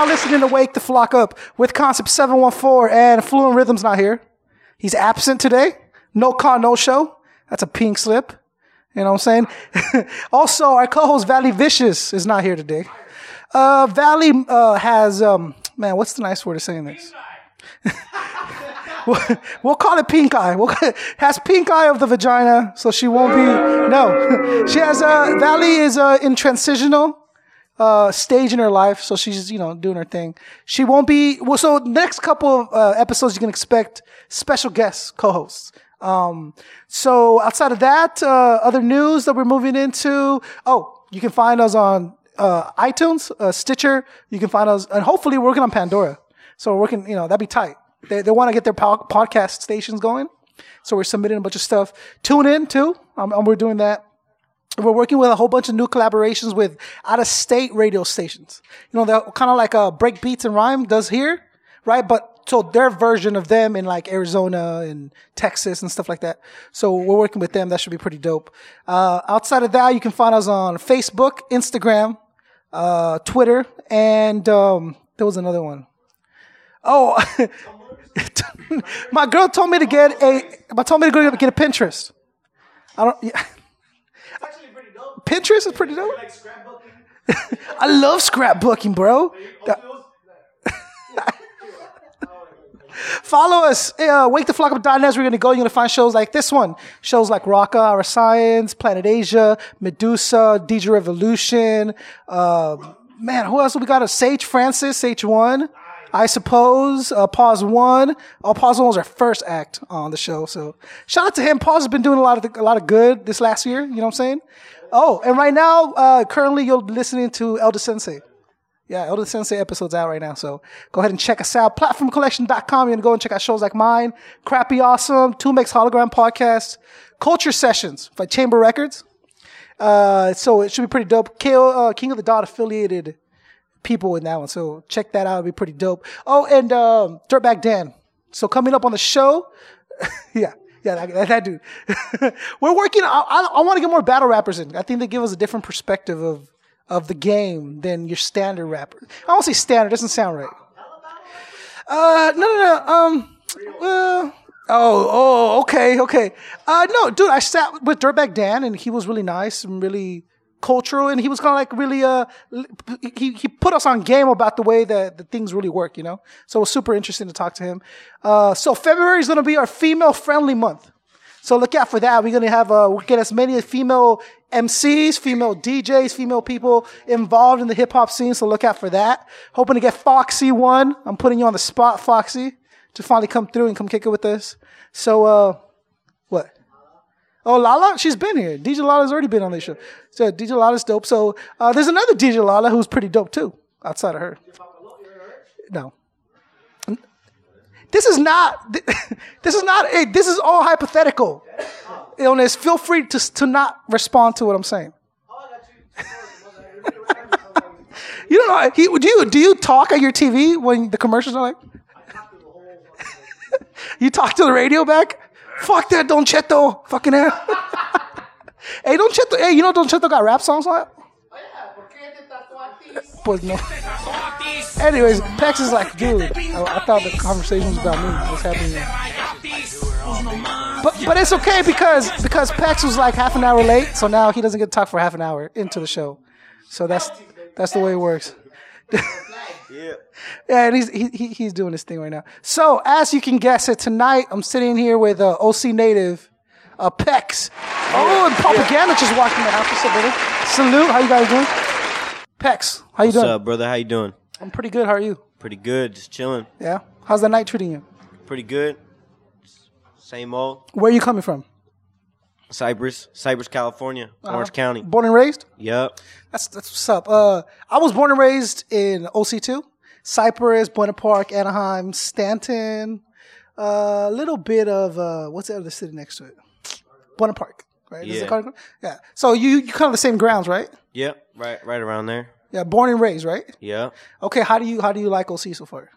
now listening to Wake the Flock Up with Concept 714 and Fluent Rhythm's not here. He's absent today. No car, no show. That's a pink slip. You know what I'm saying? also, our co-host Valley Vicious is not here today. Uh, Valley, uh, has, um, man, what's the nice word of saying this? we'll, call it pink eye. We'll, has pink eye of the vagina, so she won't be, no. she has, uh, Valley is, uh, in transitional, uh, stage in her life, so she's you know doing her thing. She won't be well. So next couple of uh, episodes, you can expect special guests, co-hosts. Um, so outside of that, uh, other news that we're moving into. Oh, you can find us on uh, iTunes, uh, Stitcher. You can find us, and hopefully we're working on Pandora. So we're working, you know, that'd be tight. They they want to get their po- podcast stations going, so we're submitting a bunch of stuff. Tune in too. Um, and we're doing that. We're working with a whole bunch of new collaborations with out of state radio stations. You know, they're kind of like a break beats and rhyme does here, right? But so their version of them in like Arizona and Texas and stuff like that. So we're working with them. That should be pretty dope. Uh, outside of that, you can find us on Facebook, Instagram, uh, Twitter, and, um, there was another one. Oh, my girl told me to get a, my told me to go get a Pinterest. I don't, yeah. Pinterest is pretty dope. I love scrapbooking, bro. Follow us, uh, waketheflockup.net. We're going to go. You're going to find shows like this one. Shows like Rakaa Iriscience, Planet Asia, Medusa, DJ Revolution. Uh, man, who else? We got a Sage Francis, Sage One. I suppose, uh, Pawz One. Oh, Pawz One was our first act on the show. So shout out to him. Pawz has been doing a lot of, a lot of good this last year. You know what I'm saying? Oh, and right now, uh, currently you're listening to Elder Sensei. Yeah, Elder Sensei episode's out right now. So go ahead and check us out. Platformcollection.com. You're going to go and check out shows like mine, Crappy Awesome, Two Makes Hologram Podcast, Culture Sessions by Chamber Records. Uh, so it should be pretty dope. KO, uh, King of the Dot affiliated people in that one. So check that out. It'll be pretty dope. Oh, and, um, Dirtbag Dan. So coming up on the show. yeah. Yeah, that, that, dude. We're working. I, I, I want to get more battle rappers in. I think they give us a different perspective of of the game than your standard rapper. I won't say standard. Doesn't sound right. Uh, no, no, no. Um, uh, oh, oh, okay, okay. Uh, no, dude, I sat with Dirtbag Dan, and he was really nice and really cultural, and he was kind of like really uh, he he put us on game about the way that the things really work, you know. So it was super interesting to talk to him. Uh, so February is going to be our female friendly month. So look out for that. We're gonna have uh, we'll get as many female MCs, female DJs, female people involved in the hip hop scene. So look out for that. Hoping to get Foxy one. I'm putting you on the spot, Foxy, to finally come through and come kick it with us. So uh? Oh, Lala, she's been here. DJ Lala's already been on this show. So DJ Lala's dope. So uh, there's another DJ Lala who's pretty dope too, outside of her. No. This is not. This is not. A, this is all hypothetical. Illness. Feel free to to not respond to what I'm saying. you don't know. He, do you do you talk at your TV when the commercials are like? you talk to the radio back. Fuck that, Don Cheto. Fucking hell. hey, Don Cheto. Hey, you know Don Cheto got rap songs on it. Pues no. Anyways, Pecks is like, dude, I, I thought the conversation was about me. What's happening? But but it's okay because because Pecks was like half an hour late, so now he doesn't get to talk for half an hour into the show. So that's that's the way it works. Yeah. Yeah, and he's he, he, he's doing his thing right now. So as you can guess it, tonight I'm sitting here with uh, OC native, uh, Pecks. Oh, and Propaganda just walked in the house. What's up, brother? Salute. How you guys doing? Pecks, how you doing? What's doing? up, brother? How you doing? I'm pretty good. How are you? Pretty good. Just chilling. Yeah. How's the night treating you? Pretty good. Same old. Where are you coming from? Cypress, Cypress, California, Uh-huh. Orange County. Born and raised. Yep. That's that's what's up. Uh, I was born and raised in OC two, Cypress, Buena Park, Anaheim, Stanton. A little bit of uh, what's the other city next to it? Buena Park, right? Is it Yeah. yeah. So you you kind of the same grounds, right? Yep. Right. Right around there. Yeah, born and raised, right? Yep. Okay. How do you how do you like OC so far?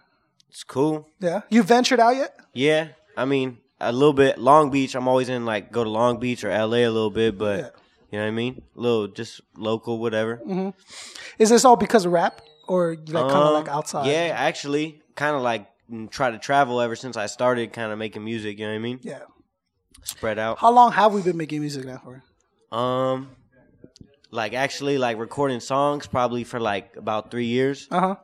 It's cool. Yeah, you ventured out yet? Yeah. I mean, a little bit. Long Beach. I'm always in like go to Long Beach or LA a little bit, but Yeah. you know what I mean. A little just local, whatever. Is this all because of rap, or like kind of Um, like outside? Yeah, actually, kind of like mm, try to travel ever since I started kind of making music. You know what I mean? Yeah. Spread out. How long have we been making music now for? Um, like actually, like recording songs probably for like about three years, Uh huh.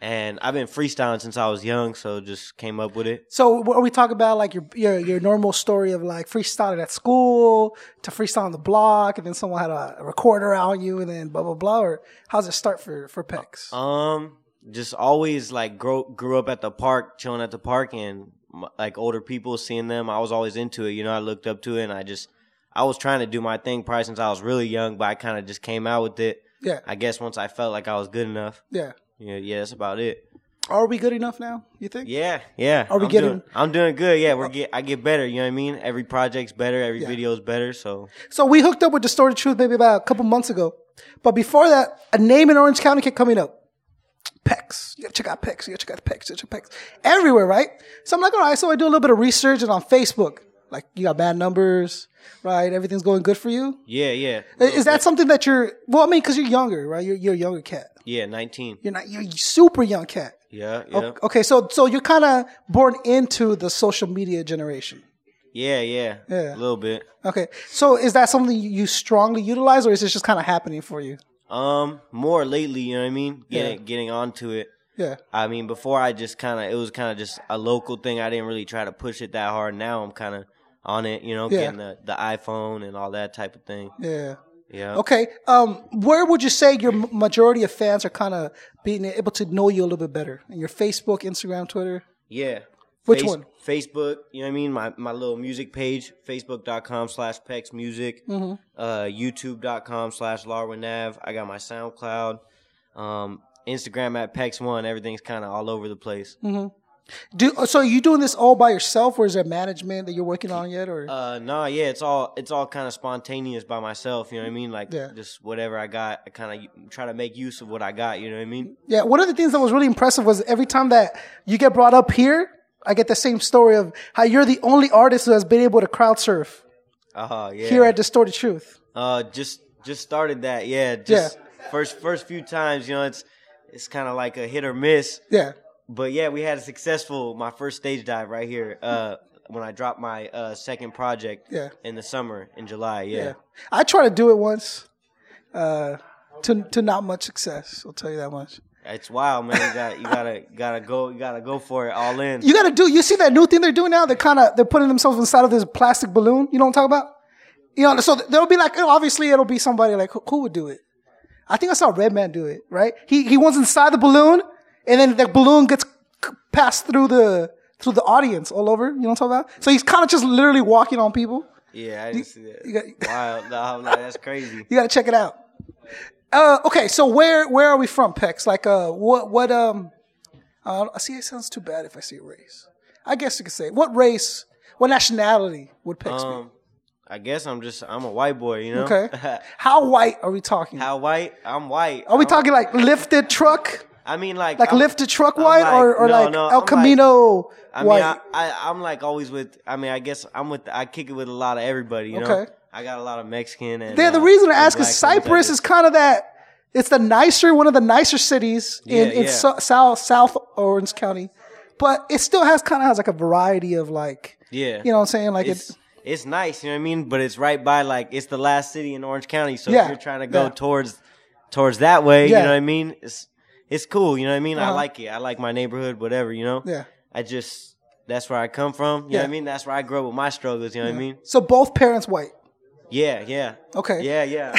And I've been freestyling since I was young, so just came up with it. So what are we talking about? Like your your your normal story of like freestyling at school to freestyle on the block, and then someone had a recorder on you, and then blah blah blah. Or how's it start for for Pecks? Um, just always like grow grew up at the park, chilling at the park, and like older people seeing them, I was always into it. You know, I looked up to it, and I just I was trying to do my thing probably since I was really young, but I kind of just came out with it. yeah, I guess once I felt like I was good enough. yeah. Yeah, yeah, that's about it. Are we good enough now? You think? Yeah, yeah. Are we I'm getting- Doing, I'm doing good. Yeah, we're oh. get. I get better. You know what I mean? Every project's better. Every Yeah. video's better. So So we hooked up with Distorted Truth maybe about a couple months ago, but before that, a name in Orange County kept coming up. Pecks. You gotta check out Pecks. You gotta check out Pecks. You gotta check Pecks. Everywhere, right? So I'm like, all right. So I do a little bit of research and on Facebook, like you got bad numbers, right? Everything's going good for you. yeah, yeah. Is that something that you're? Well, I mean, because you're younger, right? You're you're a younger cat. Yeah, 19. You're not. You're super young cat. Yeah, yeah, Okay, so so you're kind of born into the social media generation. yeah, yeah. Yeah. A little bit. Okay, so is that something you strongly utilize, or is it just kind of happening for you? Um, more lately. You know what I mean? Getting Yeah. getting onto it. Yeah. I mean, before I just kind of it was kind of just a local thing. I didn't really try to push it that hard. Now I'm kind of on it. You know, Yeah. getting the the iPhone and all that type of thing. Yeah. Yeah. Okay. Um, where would you say your majority of fans are kind of being able to know you a little bit better? In your Facebook, Instagram, Twitter. Yeah. Which one? Facebook, you know what I mean? My my little music page, facebook.com slash Pex Music, Mm-hmm. uh, youtube.com slash Larwin Nav. I got my SoundCloud, um, Instagram at Pex1. Everything's kind of all over the place. Do so? Are you doing this all by yourself, or is there management that you're working on yet? Or Uh, nah, yeah, it's all it's all kind of spontaneous by myself. You know what I mean? Like Yeah. just whatever I got, I kind of try to make use of what I got. You know what I mean? yeah, one of the things that was really impressive was every time that you get brought up here, I get the same story of how you're the only artist who has been able to crowd surf Uh, yeah. here at Distorted Truth. Uh, just just started that. Yeah, just first first few times. You know, it's it's kind of like a hit or miss. Yeah. But yeah, we had a successful my first stage dive right here. Uh, when I dropped my uh second project. Yeah. In the summer in July. Yeah. Yeah. I tried to do it once, uh, to to not much success. I'll tell you that much. It's wild, man. You got you gotta gotta go you gotta go for it all in. You got to do. You see that new thing they're doing now? They're kind of they're putting themselves inside of this plastic balloon. You know what I'm talking about? You know, so there'll be like obviously it'll be somebody like who, who would do it. I think I saw Redman do it. Right? He he wants inside the balloon, and then the balloon gets passed through the through the audience all over. You know what I'm talking about? So he's kind of just literally walking on people. yeah, I didn't see that. you got- wild. No, I'm like, that's crazy. You got to check it out. Uh, okay, so where where are we from, Pecks? Like, uh, what what um, uh, see, it sounds too bad if I say race. I guess you could say what race, what nationality would Pecks be? Um, I guess I'm just I'm a white boy, you know. Okay, how white are we talking? How white? I'm white. are we I'm- talking like lifted truck, I mean, like like I'm- lifted truck white, like- or, or no, like no, El I'm like- Camino I mean, white? I, I'm like always with. I mean, I guess I'm with. I kick it with a lot of everybody. You know, Okay. I got a lot of Mexican and. Yeah, the uh, reason I ask is black friends. I Cypress is kind of that. It's the nicer, one of the nicer cities in, Yeah, in yeah. so, South South Orange County, but it still has kind of has like a variety of like, Yeah, you know what I'm saying? Like it's it, it's nice. You know what I mean? But it's right by like it's the last city in Orange County. So Yeah, if you're trying to go towards towards that way, you know what I mean? It's it's cool. You know what I mean? Uh-huh. I like it. I like my neighborhood. Whatever. You know. yeah. I just that's where I come from. You Yeah. know what I mean? That's where I grew up with my struggles. You know what I mean? So both parents white. Yeah, yeah. Okay. Yeah, yeah.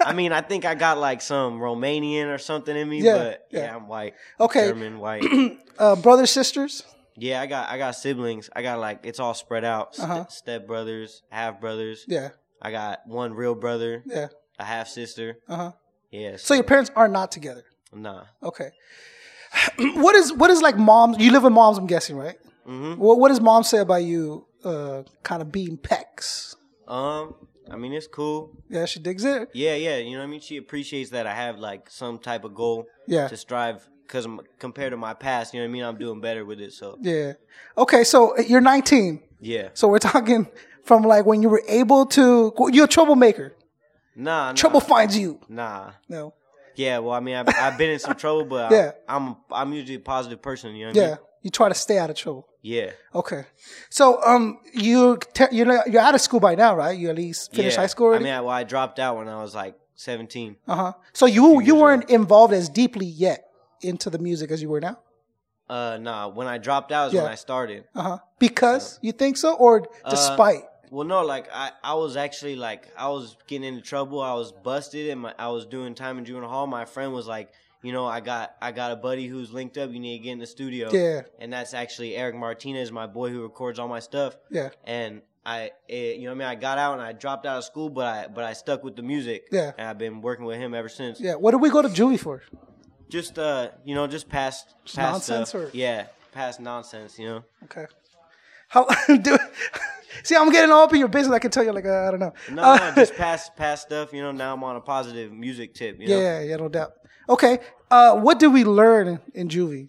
I mean, I think I got like some Romanian or something in me, Yeah, but yeah, yeah. I'm white. Okay. German, white. Uh, brothers, sisters. yeah, I got I got siblings. I got like it's all spread out. St- Uh-huh. Step brothers, half brothers. Yeah. I got one real brother, Yeah. a half sister. Uh huh. Yeah. So your parents are not together. Nah. Okay. what is what is like mom? You live with moms, I'm guessing, right? Mm-hmm. What What does mom say about you? Uh, kind of being Pecks. Um, I mean it's cool. Yeah, she digs it. Yeah, yeah. You know what I mean? She appreciates that I have like some type of goal Yeah. to strive because compared to my past, you know what I mean? I'm doing better with it. So Yeah. Okay, so uh, you're 19. yeah. So we're talking from like when you were able to. You're a troublemaker. Nah, nah. Trouble finds you. Nah. No. Yeah, well, I mean, I've, I've been in some trouble, but Yeah. I, I'm I'm usually a positive person. You know what I Yeah. mean? You try to stay out of trouble. Yeah. Okay. So um, you te- you're not- you're out of school by now, right? You at least finished yeah. high school already. I mean, I, well, I dropped out when I was like 17. uh huh. So you you weren't involved as deeply yet into the music as you were now. Uh, nah. When I dropped out is Yeah. when I started. Uh huh. Because you think so, or despite? Well, no, like I, I was actually like I was getting into trouble. I was busted, and my, I was doing time in juvenile hall. My friend was like, you know, I got I got a buddy who's linked up. You need to get in the studio. Yeah. And that's actually Eric Martinez, my boy who records all my stuff. Yeah. And I, it, you know, what I mean, I got out and I dropped out of school, but I but I stuck with the music. Yeah. And I've been working with him ever since. Yeah. What did we go to juvie for? Just uh, you know, just past past nonsense stuff. or- yeah, past nonsense. You know. Okay. How do? See, I'm getting all up in your business. I can tell you, like, uh, I don't know. No, Uh, no, just past past stuff. You know, now I'm on a positive music tip. You know? yeah, yeah, no doubt. Okay. Uh, what did we learn in juvie?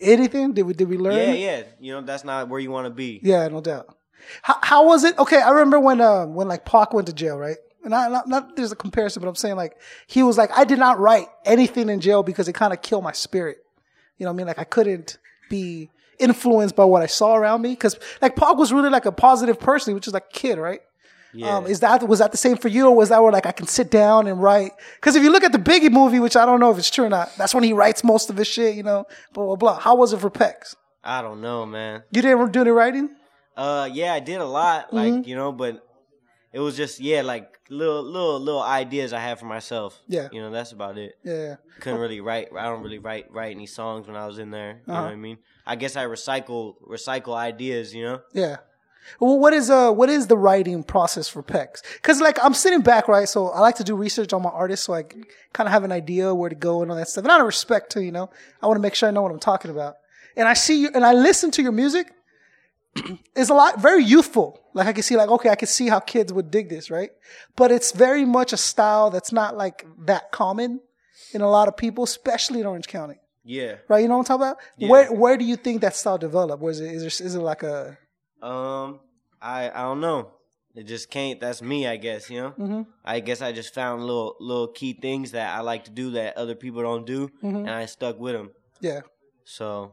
Anything? Did we did we learn? Yeah, yeah. You know, that's not where you want to be. Yeah, no doubt. How, how was it? Okay, I remember when uh, when like Pac went to jail, right? And I, not, not there's a comparison, but I'm saying like he was like I did not write anything in jail because it kind of killed my spirit. You know what I mean? Like I couldn't be influenced by what I saw around me because like Pac was really like a positive person, which is like a kid, right? Yeah. Um, is that was that the same for you, or was that where like I can sit down and write? Because if you look at the Biggie movie, which I don't know if it's true or not, that's when he writes most of his shit. You know, blah blah blah. How was it for Pecks? I don't know, man. You didn't do any writing? Uh, yeah, I did a lot, like Mm-hmm. you know, but it was just yeah, like little little little ideas I had for myself. Yeah. You know, that's about it. Yeah. Couldn't really write. I don't really write write any songs when I was in there. You Uh-huh. know what I mean? I guess I recycle recycle ideas. You know. Yeah. Well, what is uh what is the writing process for Pecks? Because like I'm sitting back, right? So I like to do research on my artists, so I kind of have an idea where to go and all that stuff. And out of respect to you know, I want to make sure I know what I'm talking about. And I see you, and I listen to your music. it's a lot very youthful. Like I can see, like okay, I can see how kids would dig this, right? But it's very much a style that's not like that common in a lot of people, especially in Orange County, Yeah. right? You know what I'm talking about? Where Where do you think that style developed? Was it is, there, is it like a Um, I I don't know. It just can't. That's me, I guess. You know. Mm-hmm. I guess I just found little little key things that I like to do that other people don't do, Mm-hmm. and I stuck with them. yeah? So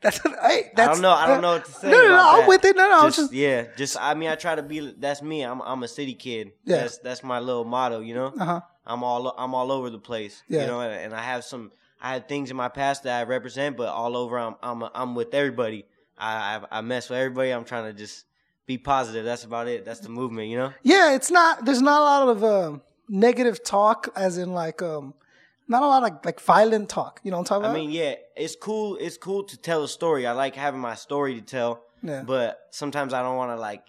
That's, hey, that's I don't know. I don't know what to say. No, no, no. I'm that. with it. No, no. Just, just, yeah, just I mean, I try to be. That's me. I'm I'm a city kid. Yeah. That's that's my little motto. You know. uh huh. I'm all I'm all over the place. Yeah. You know, and, and I have some. I had things in my past that I represent, but all over I'm I'm I'm with everybody. I I, I mess with everybody. I'm trying to just be positive. That's about it. That's the movement. You know. Yeah, it's not. There's not a lot of um, negative talk, as in like um, not a lot of like violent talk. You know what I'm talking about? I mean, yeah, it's cool. It's cool to tell a story. I like having my story to tell. Yeah. But sometimes I don't want to like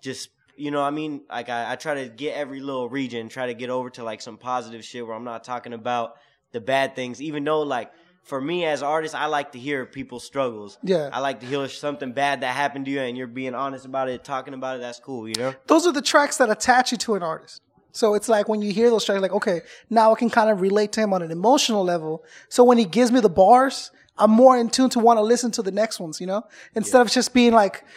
just you know. I mean, like I, I try to get every little region, try to get over to like some positive shit where I'm not talking about the bad things. Even though like for me as an artist, I like to hear people's struggles. Yeah. I like to hear something bad that happened to you, and you're being honest about it, talking about it. That's cool. You know. Those are the tracks that attach you to an artist. So it's like when you hear those tracks, like okay, now I can kind of relate to him on an emotional level. So when he gives me the bars, I'm more in tune to want to listen to the next ones. You know, instead of just being like.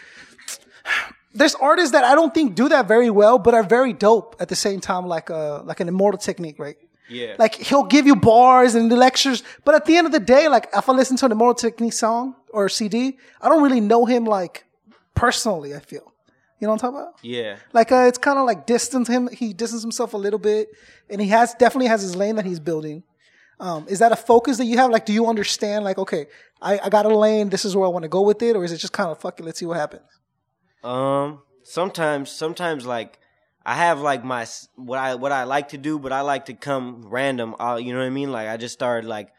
There's artists that I don't think do that very well, but are very dope at the same time, like uh like an immortal technique, right? Yeah. Like he'll give you bars and the lectures, but at the end of the day, like if I listen to an Immortal Technique song or CD, I don't really know him like personally. I feel, you know what I'm talking about? yeah. Like uh, it's kind of like distance him. He distanced himself a little bit, and he has definitely has his lane that he's building. Um, is that a focus that you have? Like, do you understand? Like, okay, I, I got a lane. This is where I want to go with it, or is it just kind of fuck it? Let's see what happens. Um, sometimes, sometimes like I have like my what I what I like to do, but I like to come random. Uh, you know what I mean? Like I just started like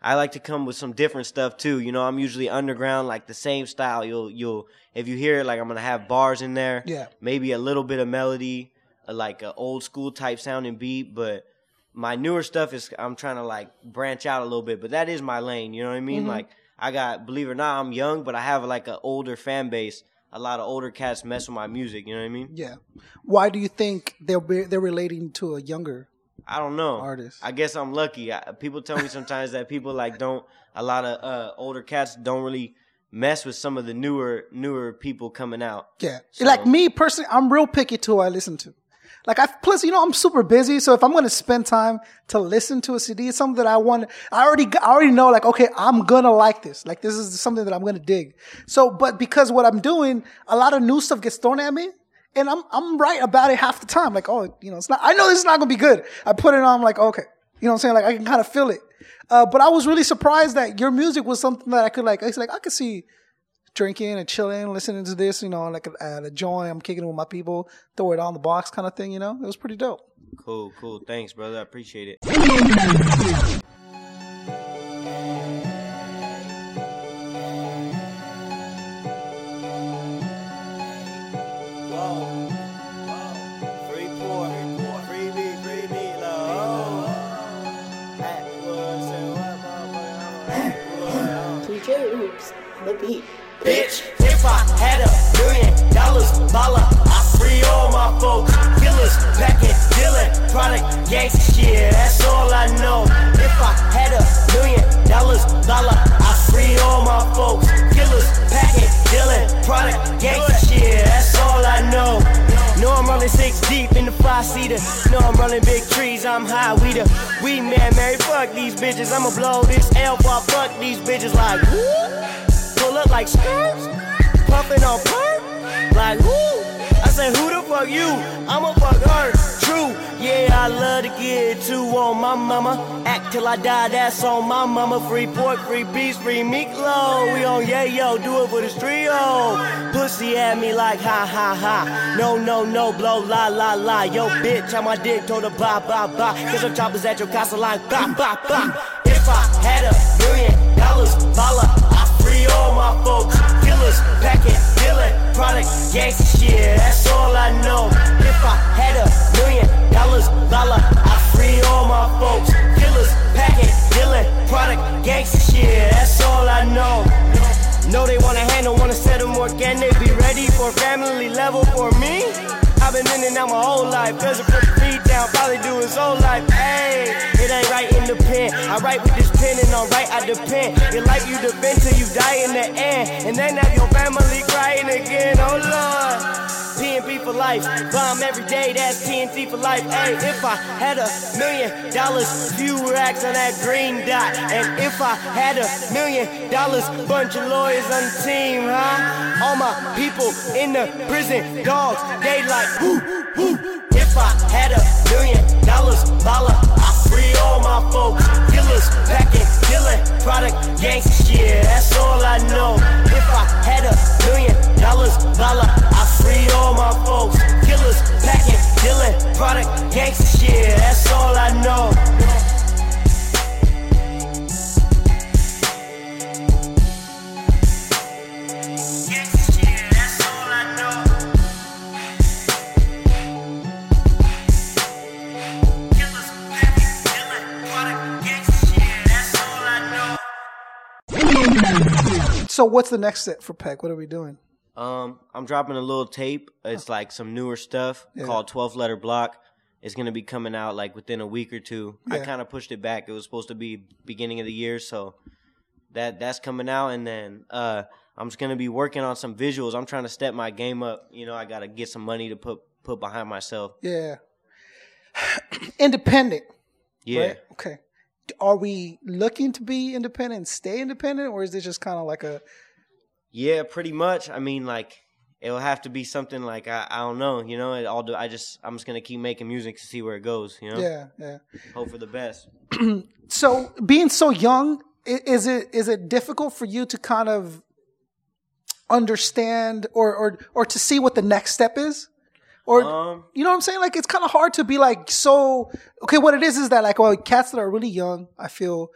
I like to come with some different stuff too. You know, I'm usually underground, like the same style. You'll you'll if you hear it, like I'm gonna have bars in there. Yeah. Maybe a little bit of melody, uh, like an old school type sounding beat, but my newer stuff is I'm trying to like branch out a little bit, but that is my lane. You know what I mean? Like I got, believe it or not, I'm young, but I have like an older fan base. A lot of older cats mess with my music. You know what I mean? Yeah. Why do you think they're they're relating to a younger? I don't know. Artist. I guess I'm lucky. I, people tell me sometimes that people like don't. A lot of uh, older cats don't really mess with some of the newer newer people coming out. Yeah. So- Like me personally, I'm real picky to who I listen to. Like I plus, you know, I'm super busy, so if I'm going to spend time to listen to a CD, it's something that I want. I already, I already know, like, okay, I'm gonna like this. Like, this is something that I'm gonna dig. So, but because what I'm doing, a lot of new stuff gets thrown at me, and I'm, I'm right about it half the time. Like, oh, you know, it's not. I know this is not gonna be good. I put it on, like, okay, you know what I'm saying? Like, I can kind of feel it. Uh, but I was really surprised that your music was something that I could like. It's like I could see drinking and chilling, listening to this, you know, like at a joint, I'm kicking it with my people, throw it on the box kind of thing, you know? It was pretty dope. Cool, cool. Thanks, brother. I appreciate it. Beat. Bitch, if I had a million dollars, dollar, I free all my folks. Killers, packing, dealing, product, gangsta shit, that's all I know. If I had a million dollars, dollar, I free all my folks. Killers, packing, dealing, product, gangsta shit, that's all I know. Know I'm rolling six deep in the five seater. Know I'm rolling big trees, I'm high. We the we man, Mary, fuck these bitches. I'ma blow this L bar, fuck these bitches like woo. Like skirts, puffin' on perk, like woo. I say, who the fuck you? I'ma fuck her. True, yeah, I love to get two on my mama. Act till I die, that's on my mama. Free pork, free beef, free meatloaf. We on yeah, yo, do it for the trio. Pussy at me like ha ha ha. No, no, no, blow la la la. Yo, bitch, on my dick, told her bye bye bye. Cause her choppers at your castle like bye bye bye. If I had a million dollars, dollar, Free all my folks. Killers, packing, dealing, product, gangsta shit, that's all I know. If I had a million dollars, dollar, I free all my folks. Killers, packing, dealing, product, gangsta shit, that's all I know. Know they wanna handle, wanna settle more, can they be ready for family level for me? I've been in out my whole life, I put the feet down, probably do his whole life. Hey, it ain't right in the pen. I write with this pen and on right I depend. Your life you defend till you die in the end. And then have your family crying again, oh Lord. PNP for life, bomb every day, that's TNT for life. Hey, if I had a million dollars, few racks on that green dot. And if I had a million dollars, bunch of lawyers on the team, huh? All my people in the prison, dogs, they like, whoo, whoo. If I had a million dollars, dollar, I free all my folks. Killers, packing, killing, product, gangsta shit, that's all I know. If I had a million dollars, dollar, I free all my folks. Killers, So what's the next step for Peck? What are we doing? Um, I'm dropping a little tape. It's like some newer stuff called 12 Letter Block. It's gonna be coming out like within a week or two. I kind of pushed it back. It was supposed to be beginning of the year, so that that's coming out. And then uh, I'm just gonna be working on some visuals. I'm trying to step my game up. You know, I gotta get some money to put put behind myself. Yeah. Independent. Yeah. Right? Okay. Are we looking to be independent and stay independent, or is this just kind of like a Yeah, pretty much. I mean, like it'll have to be something like I, I don't know. You know, it all. Do, I just I'm just gonna keep making music to see where it goes. You know, yeah, yeah? hope for the best. So being so young, is it is it difficult for you to kind of understand or or or to see what the next step is? Or Um, you know what I'm saying? Like it's kind of hard to be like so. Okay, what it is is that like well, cats that are really young, I feel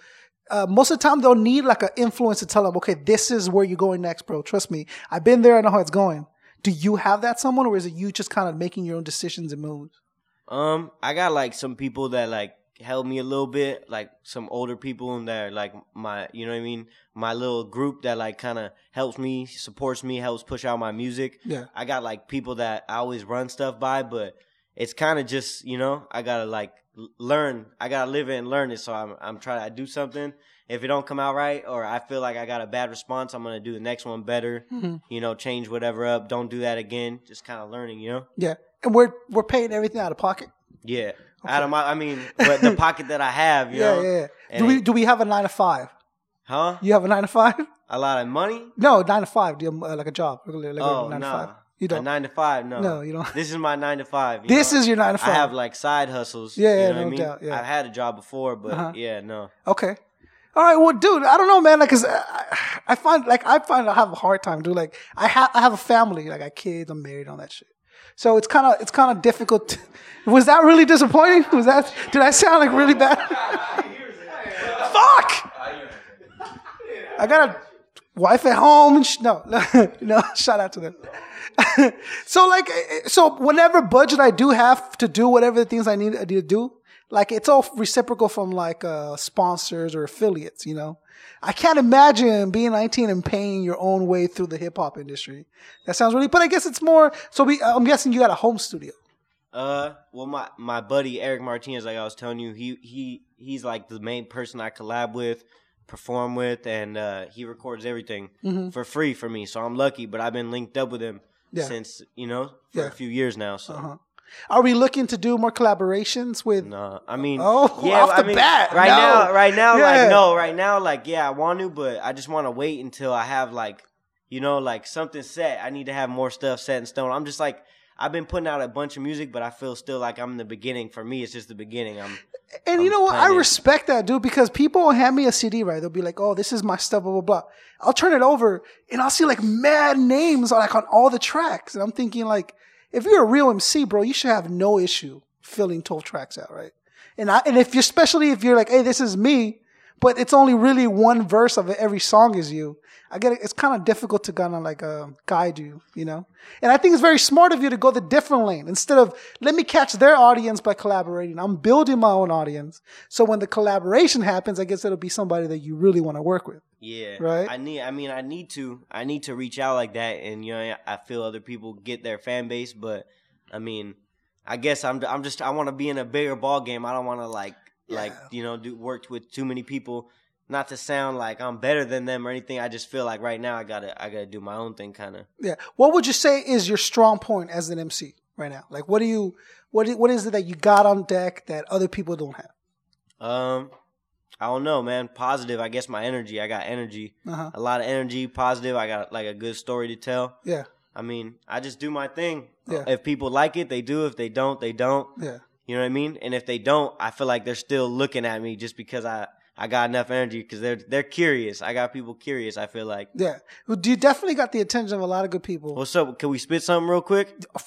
uh, most of the time they'll need like an influence to tell them, okay, this is where you're going next, bro. Trust me. I've been there. I know how it's going. Do you have that someone or is it you just kind of making your own decisions and moves? Um, I got like some people that like help me a little bit, like some older people and that are like my, you know what I mean, my little group that like kind of helps me, supports me, helps push out my music. Yeah. I got like people that I always run stuff by, but it's kind of just, you know, I gotta like learn. I gotta live it and learn it. So I'm I'm trying to do something. If it don't come out right, or I feel like I got a bad response, I'm gonna do the next one better. Mm-hmm. You know, change whatever up. Don't do that again. Just kind of learning. You know. Yeah. And we're, we're paying everything out of pocket. Yeah. Out of my, I mean, but the pocket that I have, you Yeah, know. yeah, yeah. Do we, do we have a nine to five? huh? You have a nine to five? A lot of money? No, nine to five. Do you have, uh, like a job? Like, a- a Oh, nine to nah. five. You don't. nine to five? No. No, you don't. This is my nine to five. This know? is your nine to five. I have like side hustles. Yeah, you yeah, know what no I mean? doubt, yeah. I've had a job before, but Uh-huh. yeah, no. Okay. All right. Well, dude, I don't know, man. Like, cause I, I find, like, I find I have a hard time, dude. Like, I have, I have a family. Like, I have kids. I'm married, all that shit. So it's kind of, it's kind of difficult. Was that really disappointing? Was that? Did I sound like really bad? Fuck. I got a wife at home. And sh- no, no. Shout out to them. so like, so whenever budget I do have to do whatever the things I need, I need to do, like it's all reciprocal from like uh, sponsors or affiliates. You know, I can't imagine being 19 and paying your own way through the hip hop industry. That sounds really. But I guess it's more. So we, I'm guessing you got a home studio. Uh, well, my my buddy Eric Martinez, like I was telling you, he he he's like the main person I collab with, perform with, and uh, he records everything for free for me. So I'm lucky, but I've been linked up with him Mm-hmm. Yeah. since you know for Yeah. a few years now. So. Uh-huh. Are we looking to do more collaborations with? No, I mean, Oh, yeah, off I the mean, bat, right no. now, right now, Yeah. like no, right now, like yeah, I want to, but I just want to wait until I have like, you know, like something set. I need to have more stuff set in stone. I'm just like, I've been putting out a bunch of music, but I feel still like I'm in the beginning. For me, it's just the beginning. I'm And you I'm know what? I respect that, dude, because people will hand me a CD, right? They'll be like, oh, this is my stuff, blah, blah, blah. I'll turn it over and I'll see like mad names like on all the tracks. And I'm thinking like, if you're a real MC, bro, you should have no issue filling 12 tracks out, right? And I, and if you're, especially if you're like, hey, this is me, but it's only really one verse of every song is you. I get it. It's kind of difficult to kind of like uh, guide you, you know. And I think it's very smart of you to go the different lane instead of let me catch their audience by collaborating. I'm building my own audience, so when the collaboration happens, I guess it'll be somebody that you really want to work with. yeah, Right. I need, I mean, I need to, I need to reach out like that, and you know, I feel other people get their fan base, but I mean, I guess I'm, I'm just, I want to be in a bigger ball game. I don't want to like, like you know, do work with too many people. Not to sound like I'm better than them or anything. I just feel like right now I gotta, I gotta do my own thing, kind of. Yeah. What would you say is your strong point as an MC right now? Like, what do you, what, what is it that you got on deck that other people don't have? Um, I don't know, man. Positive. I guess my energy. I got energy. Uh-huh. A lot of energy. Positive. I got like a good story to tell. Yeah. I mean, I just do my thing. Yeah. If people like it, they do. If they don't, they don't. Yeah. You know what I mean? And if they don't, I feel like they're still looking at me just because I I got enough energy because they're they're curious. I got people curious. I feel like. Yeah. Well, you definitely got the attention of a lot of good people. What's up? Can we spit something real quick?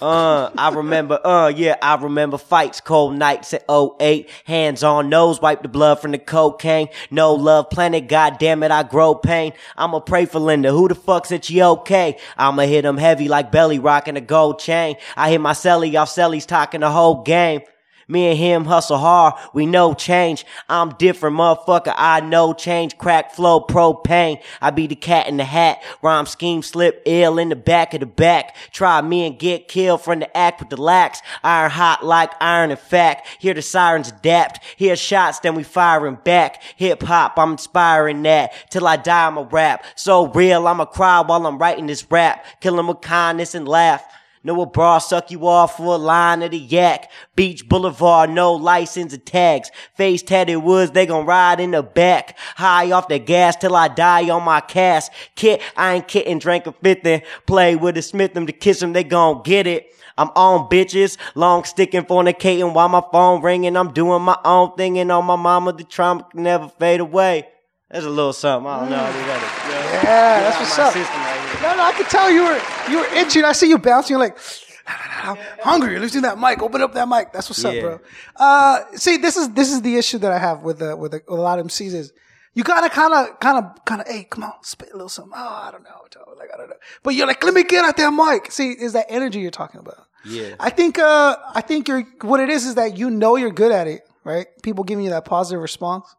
Uh, I remember, uh, yeah, I remember fights, cold nights at 08. Hands on nose, wipe the blood from the cocaine. No love planet, god damn it, I grow pain. I'ma pray for Linda, who the fuck said she okay? I'ma hit him heavy like belly rocking a gold chain. I hit my celly, y'all cellies talking the whole game. Me and him hustle hard, we know change. I'm different, motherfucker. I know change. Crack flow, propane. I be the cat in the hat. Rhyme scheme, slip ill in the back of the back. Try me and get killed from the act with the lax. Iron hot like iron in fact. Hear the sirens adapt. Hear shots, then we firing back. Hip hop, I'm inspiring that. Till I die, I'm a rap. So real, I'ma cry while I'm writing this rap. Kill 'em with kindness and laugh. Know a bra suck you off for a line of the yak. Beach Boulevard, no license or tags. Face tatted woods, they gon' ride in the back. High off the gas till I die on my cast. Kid, I ain't kidding, drank a fifth and play with a smith them to kiss them, they gon' get it. I'm on bitches, long sticking, fornicating while my phone ringing. I'm doing my own thing and on my mama, the trauma can never fade away. There's a little something. I don't know. Just. Yeah, that's what's up. System right here. No, no, I could tell you were you were itching. I see you bouncing. You're like, I'm hungry. Losing that mic. Open up that mic. That's what's up, bro. Uh, see, this is this is the issue that I have with uh, with, a, with a lot of MCs is you gotta kind of kind of kind of hey, come on, spit a little something. Oh, I don't know, like I don't know. But you're like, let me get out that mic. See, is that energy you're talking about? Yeah. I think uh, I think you're what it is is that you know you're good at it, right? People giving you that positive response.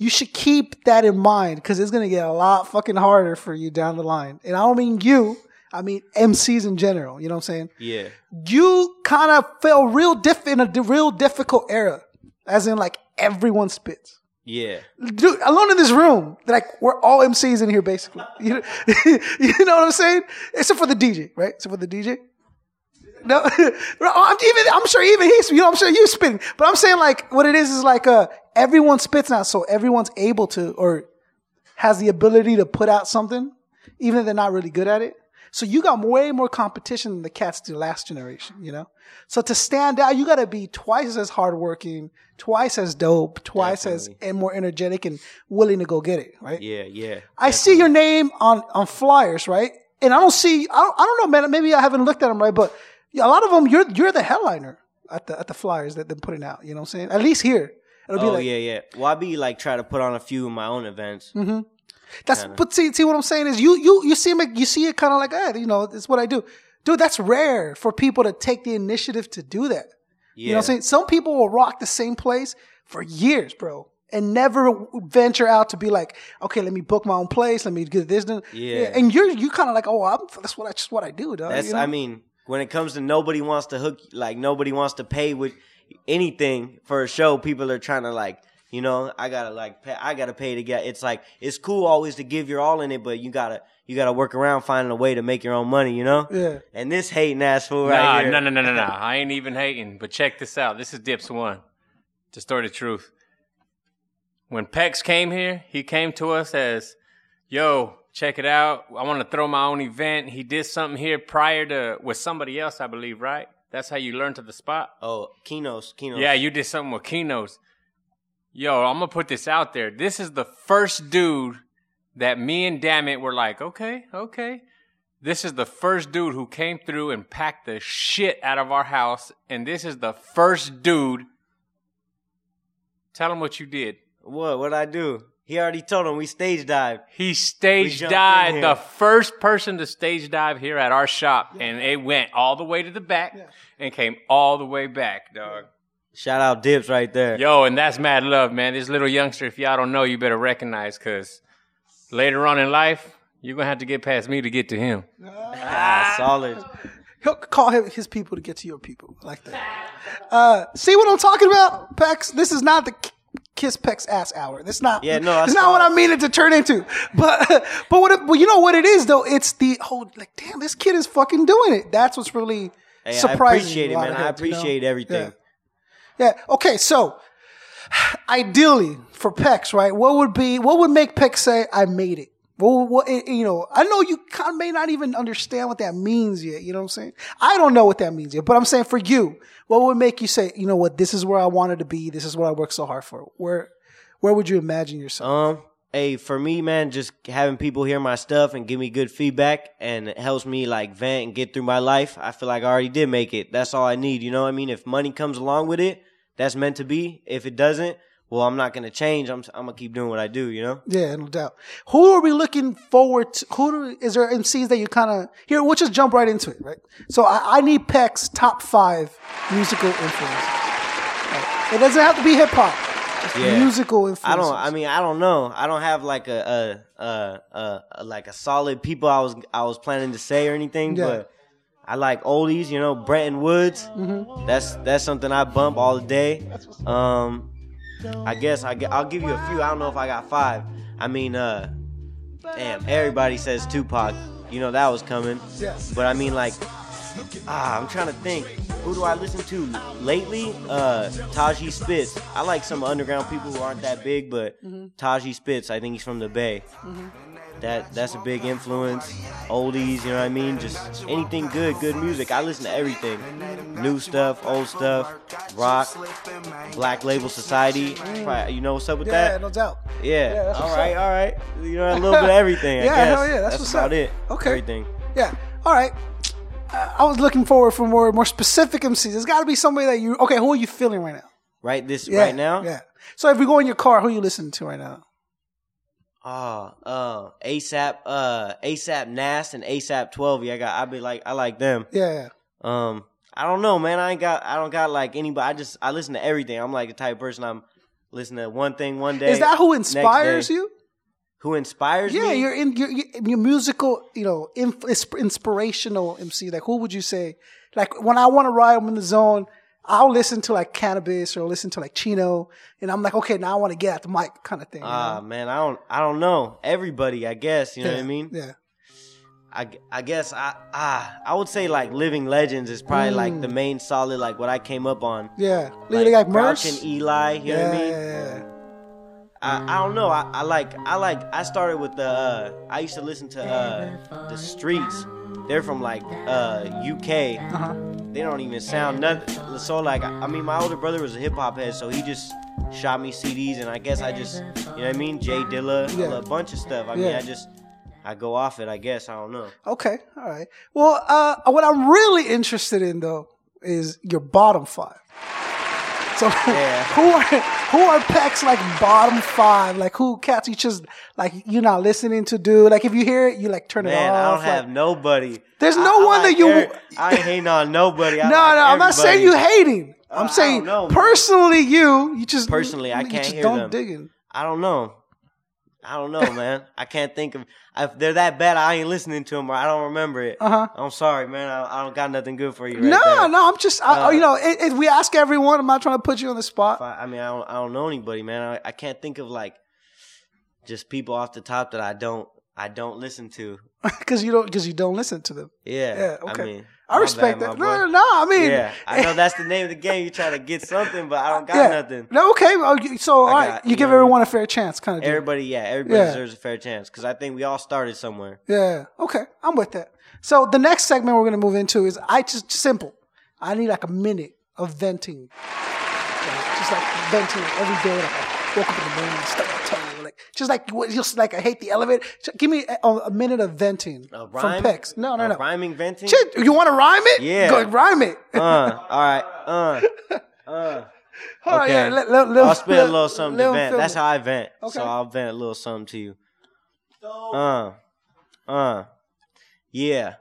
You should keep that in mind because it's gonna get a lot fucking harder for you down the line. And I don't mean you. I mean MCs in general. You know what I'm saying? Yeah. you kind of fell real diff in a real difficult era, as in like everyone spits. Yeah. Dude, alone in this room, like we're all MCs in here basically. You know, you know what I'm saying? Except for the DJ, right? Except for the DJ. No, I'm even. I'm sure even he's. You know, I'm sure you spitting. But I'm saying like what it is is like uh everyone spits now, so everyone's able to or has the ability to put out something, even if they're not really good at it. So you got way more competition than the cats the last generation, you know? So to stand out, you gotta be twice as hardworking, twice as dope, twice as and more energetic and willing to go get it, right? Yeah. Yeah. I see your name on, on flyers, right? And I don't see, I don't, I don't know, man, maybe I haven't looked at them right, but yeah, a lot of them, you're, you're the headliner at the, at the flyers that they're putting out, you know what I'm saying? At least here. It'll be Oh like, yeah, yeah. Well, I be like try to put on a few of my own events. Mm-hmm. That's but see see what I'm saying is you you you see it you see it kind of like eh, you know it's what I do, dude. That's rare for people to take the initiative to do that. Yeah. You know what I'm saying? Some people will rock the same place for years, bro, and never venture out to be like, okay, let me book my own place, let me get this. done. Yeah. and you're you kind of like, oh, I'm, that's what I just what I do, dog. That's you know? I mean, when it comes to nobody wants to hook like nobody wants to pay with anything for a show, people are trying to like, you know, I gotta like pay, I gotta pay to get it's like it's cool always to give your all in it, but you gotta you gotta work around finding a way to make your own money, you know? Yeah. And this hating ass fool Nah, right here. no, no, no, no, no. I ain't even hating. But check this out. This is Dips One. Distorted Truth. When Pecks came here, he came to us as, yo, check it out. I want to throw my own event. He did something here prior to with somebody else, I believe, right? That's how you learn to the spot. Oh, Kinos, Kinos. Yeah, you did something with Kinos. Yo, I'm gonna put this out there. This is the first dude that me and Dammit were like, okay, okay. This is the first dude who came through and packed the shit out of our house, and this is the first dude. Tell him what you did. What? What'd I do? He already told him we stage dived. He stage jumped dived, the first person to stage dive here at our shop, and it went all the way to the back and came all the way back, dog. Shout out Dips right there. Yo, and that's mad love, man. This little youngster, if y'all don't know, you better recognize because later on in life, you're going to have to get past me to get to him. Ah, solid. He'll call him, his people to get to your people I like that. Uh, see what I'm talking about, Pecks? This is not the k- kiss Pecks ass hour. That's not. Yeah, no, that's it's not what. I mean it to turn into. But but what? It, well, you know what it is though. It's the whole like, damn, this kid is fucking doing it. That's what's really Hey, I appreciate it, man. of I heads, you know? appreciate everything. Yeah. Yeah. Okay. So, ideally for Pecks, right? What would be? What would make Pecks say, "I made it"? Well, what, you know, I know you kind of may not even understand what that means yet. You know what I'm saying? I don't know what that means yet, but I'm saying for you, what would make you say, you know what, this is where I wanted to be. This is what I worked so hard for. Where, where would you imagine yourself? Um, hey, for me, man, just having people hear my stuff and give me good feedback and it helps me like vent and get through my life. I feel like I already did make it. That's all I need. You know what I mean? If money comes along with it, that's meant to be. If it doesn't, well, I'm not gonna change. I'm I'm gonna keep doing what I do. You know? Yeah, no doubt. Who are we looking forward to? Who do, is there MCs that you kind of here? We'll just jump right into it, right? So I, I need Peck's top five musical influences. Right? It doesn't have to be hip hop. Yeah. musical influences. I don't. I mean, I don't know. I don't have like a, a, a, a, like a solid people I was I was planning to say or anything, Yeah. but I like oldies. You know, Brenton Woods. Mm-hmm. That's that's something I bump all day. Um, I guess I will give you a few. I don't know if I got five. I mean, uh, damn, everybody says Tupac. You know that was coming. But I mean, like, ah, I'm trying to think. Who do I listen to lately? Uh, Taji Spitz. I like some underground people who aren't that big, but Taji Spitz. I think he's from the Bay. That that's a big influence. Oldies, you know what I mean? Just anything good, good music. I listen to everything. New stuff, old stuff, rock, Black Label Society. Probably- You know what's up with Yeah, that? no doubt. Yeah. Yeah, that's all right, up. all right. You know, a little bit of everything. I Yeah, guess. hell yeah, that's what's about up. it. Okay. Everything. Yeah. All right. Uh, I was looking forward for more more specific MCs. There's got to be somebody that you. Okay, who are you feeling right now? Right this Yeah, right now. Yeah. So if we go in your car, who are you listening to right now? Oh, uh, ASAP, uh, ASAP Nast and ASAP Twelvyy. Yeah, I got. I be like, I like them. Yeah. yeah. Um, I don't know, man. I ain't got. I don't got like anybody. I just I listen to everything. I'm like the type of person. I'm listening to one thing one day. Is that who inspires day. you? Who inspires you? Yeah, me? you're in your your musical, you know, inf- inspirational MC. Like, who would you say? Like, when I want to ride, I'm in the zone. I'll listen to like Canibus or listen to like Chino, and I'm like, okay, now I want to get at the mic, kind of thing. you Ah, know? man, I don't. I don't know. Everybody, I guess. You know yeah. what I mean? Yeah. I, I guess I ah I would say like Living Legends is probably like the main solid like what I came up on. Yeah. Like, like Grouch Murs. and Eligh. You know what I mean? yeah, yeah. I, I don't know. I, I like I like I started with the uh, I used to listen to uh, the Streets. They're from like uh, UK. Uh-huh. They don't even sound nothing. So like I mean my older brother was a hip hop head, so he just shot me CDs, and I guess I just you know what I mean Jay Dilla, Yeah. a bunch of stuff. I mean I just I go off it. I guess I don't know. Okay, all right. Well, uh, what I'm really interested in though is your bottom five. So Yeah. who are who are Peck's like bottom five? Like who cats you just like you're not listening to do? Like if you hear it, you like turn it Man, off. I don't like- have nobody. There's no I one that you- I ain't hating on nobody. I no, like no, I'm not saying you hating. I'm Uh, saying know, personally, you you just Personally, I can't hear don't them. dig in. I don't know. I don't know, man. I can't think of if they're that bad. I ain't listening to them, or I don't remember it. Uh-huh. I'm sorry, man. I, I don't got nothing good for you. Right no, there. no, I'm just I, Uh, you know it, it, we ask everyone. I'm not trying to put you on the spot. I, I mean, I don't, I don't know anybody, man. I, I can't think of like just people off the top that I don't, I don't listen to. because you don't because you don't listen to them. Yeah, Yeah, okay. I mean, I my respect bad, that. No, no, no. I mean, Yeah, I know that's the name of the game. You try to get something, but I don't got yeah. nothing. No, okay. So all right, got- you you give know, everyone a fair chance, kind of. Deal. Everybody, yeah, everybody Yeah. deserves a fair chance because I think we all started somewhere. Yeah. Okay, I'm with that. So the next segment we're gonna move into is I just simple. I need like a minute of venting, like, just like venting every day. Like I woke up in the morning, and stuck my tongue, like just like just like I hate the elevator. Just give me a, a minute of venting A from? Pecks. No, no, A no. Rhyming venting. Shit, you want to rhyme it? Yeah. Go rhyme it. Uh, all right. Uh, uh. All right, Okay. yeah, let- let- let- I'll spit let- a little something let to vent. That's how I vent. Okay. So I'll vent a little something to you. Uh, uh, yeah.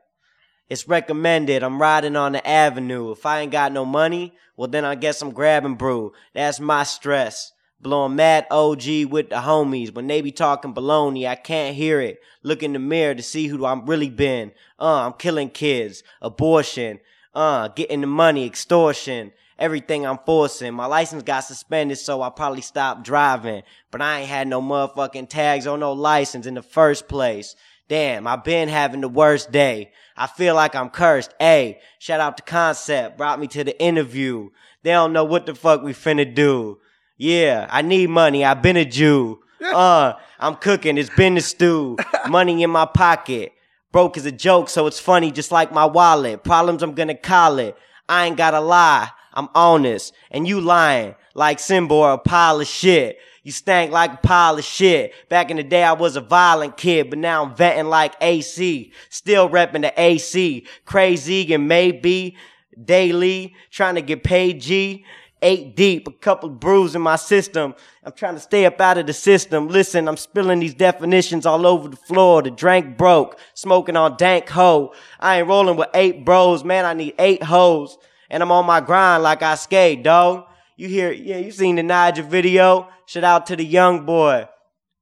It's recommended. I'm riding on the avenue. If I ain't got no money, well then I guess I'm grabbing brew. That's my stress. Blowing mad OG with the homies. When they be talking baloney, I can't hear it. Look in the mirror to see who I'm really been. Uh, I'm killing kids. Abortion. Uh, getting the money. Extortion. Everything I'm forcing. My license got suspended, so I probably stopped driving. But I ain't had no motherfucking tags or no license in the first place. Damn, I've been having the worst day. I feel like I'm cursed. Hey, shout out to Concept, brought me to the interview. They don't know what the fuck we finna do. Yeah, I need money. I've been a Jew. Uh, I'm cooking. It's been the stew. Money in my pocket. Broke is a joke, so it's funny just like my wallet. Problems I'm gonna call it. I ain't gotta lie. I'm honest. And you lying like Simba or a pile of shit. You stank like a pile of shit. Back in the day, I was a violent kid, but now I'm venting like AC. Still repping the AC. Crazy and maybe daily. Trying to get paid G. Eight deep, a couple brews in my system. I'm trying to stay up out of the system. Listen, I'm spilling these definitions all over the floor. The drink broke, smoking on dank hoe. I ain't rolling with eight bros, man. I need eight hoes. And I'm on my grind like I skate, dog. You hear, yeah, you seen the Niger video? Shout out to the young boy.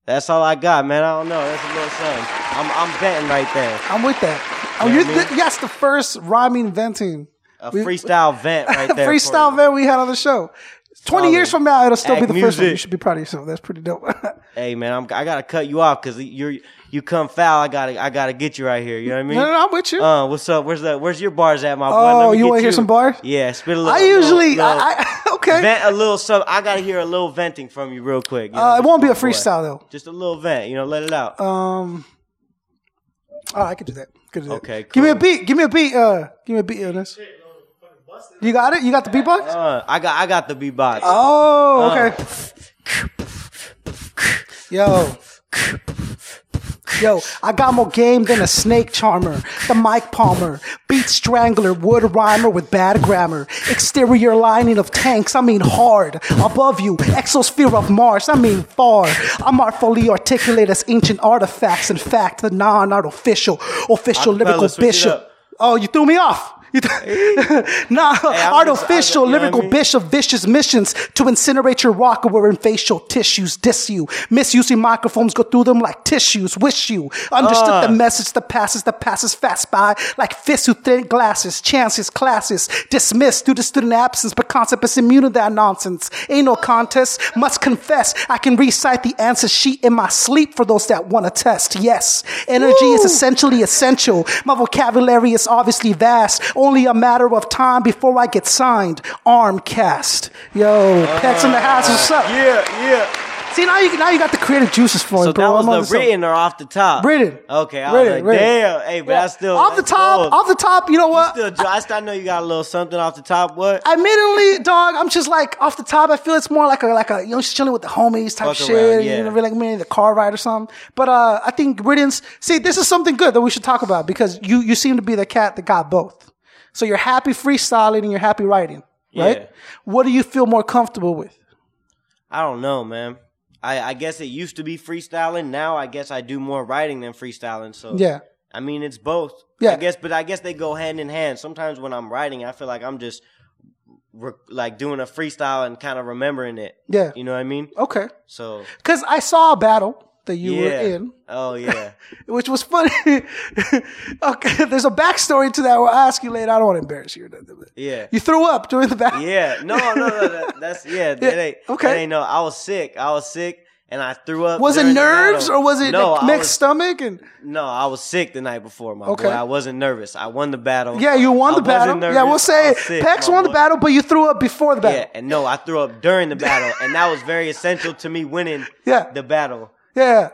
That's all I got, man. I don't know. That's a little something. I'm, I'm venting right there. I'm with that. Oh, you, th- that's the first rhyming venting. A We- freestyle vent right there. for freestyle vent we had on the show. Twenty Solid. years from now, it'll still be Act the first one. You should be proud of yourself. That's pretty dope. Hey man, I'm, I gotta cut you off because you're you come foul. I gotta I gotta get you right here. You know what I mean? no, no, I'm with you. Uh, what's up? Where's the Where's your bars at, my boy? Oh, Let you get wanna hear some bars? Yeah, spit a little. I usually, little- I, I, okay. vent a little. Something. I gotta hear a little venting from you real quick. you know, uh, it won't be a for my boy. freestyle though. Just a little vent. You know, let it out. Um, oh, I could do that. Could do that. Okay, Give me a beat. Give me a beat. Uh, give me a beat, Illness. You got it. You got the beatbox. uh, I got I got the beatbox. Oh, Uh. okay. Yo, Yo, I got more game than a snake charmer, the Mike Palmer, beat strangler, wood rhymer with bad grammar, exterior lining of tanks, I mean hard, above you, exosphere of Mars, I mean far. I'm artfully articulate as ancient artifacts, in fact, the non-artificial, official lyrical bishop. Oh, you threw me off. Nah, I'm artificial just- I- I lyrical mean? bishop, vicious missions to incinerate your rocker wearing facial tissues, diss you, misusing microphones, go through them like tissues, wish you understood Uh. the message that passes, that passes fast by like fists who thin glasses, chances, classes, dismissed due to student absence, but concept is immune to that nonsense. Ain't no contest, must confess, I can recite the answer sheet in my sleep for those that want to test. Yes, energy is essentially essential. My vocabulary is obviously vast, only a matter of time before I get signed. Arm cast. Yo, Pecks in the house, what's up? Yeah, yeah. See, now you, now you got the creative juices flowing, So bro. that I'm on was the something. written or off the top? Written. Okay, I Written, was like, written. damn. Hey, but I still off the top, cold. off the top. You know what? Still, I still I know you got a little something off the top. What? Admittedly, dog, I'm just like off the top. I feel it's more like a like a you know just chilling with the homies type Fuck shit. around, You know, really like maybe the car ride or something. But uh, I think riddance. See, this is something good that we should talk about because you you seem to be the cat that got both. So you're happy freestyling and you're happy writing, right? Yeah. What do you feel more comfortable with? I don't know, man. I, I guess it used to be freestyling. Now I guess I do more writing than freestyling. So Yeah. I mean it's both. Yeah. I guess, but I guess they go hand in hand. Sometimes when I'm writing, I feel like I'm just re- like doing a freestyle and kind of remembering it. Yeah. You know what I mean? Okay. So Because I saw a battle that you yeah. were in. Oh yeah. which was funny. okay, there's a backstory to that. I'll ask you later. I don't want to embarrass you. Yeah. You threw up during the battle. Yeah, no, no, no. That, that's yeah. That ain't okay. That ain't no. I was sick. I was sick, and I threw up. Was it nerves or was it no? like, mixed was- stomach? And No, I was sick the night before, my Okay. boy. I wasn't nervous. I won the battle. yeah, you won the battle. wasn't yeah, we'll say sick, Pecks won the battle, but you threw up before the battle. Yeah, and no, I threw up during the battle, and that was very essential to me winning Yeah. the battle. Yeah.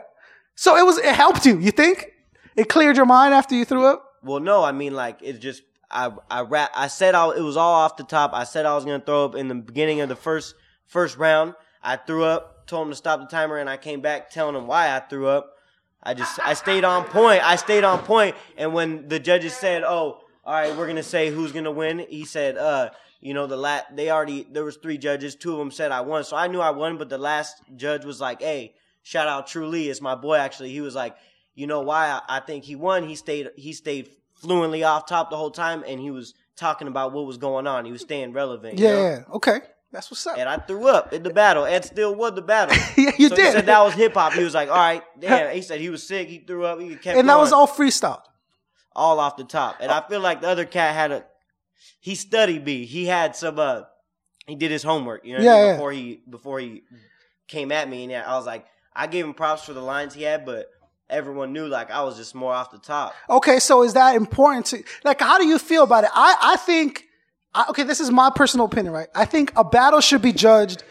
So it was. It helped you. You think it cleared your mind after you threw up? Well, no, I mean like it just I I rap, I said I, it was all off the top. I said I was gonna throw up in the beginning of the first first round. I threw up, told him to stop the timer, and I came back telling him why I threw up. I just I stayed on point. I stayed on point, and when the judges said, "Oh, all right, we're gonna say who's gonna win," he said, "Uh." You know the lat they already there was three judges. Two of them said I won, so I knew I won. But the last judge was like, "Hey, shout out True Lee, it's my boy." Actually, he was like, "You know why I, I think he won? He stayed he stayed fluently off top the whole time, and he was talking about what was going on. He was staying relevant. you Yeah. know? Okay. That's what's up. And I threw up in the battle. Ed still won the battle. Yeah, you so did. He said that was hip hop. He was like, "All right, damn." He said he was sick. He threw up. He kept and that was all freestyle. all off the top. And I feel like the other cat had a he studied me. He had some uh he did his homework, you know, Yeah, mean? yeah. before he before he came at me and I was like I gave him props for the lines he had, but everyone knew like I was just more off the top. Okay, so is that important to like? How do you feel about it? I I think. I, okay, this is my personal opinion, right? I think a battle should be judged.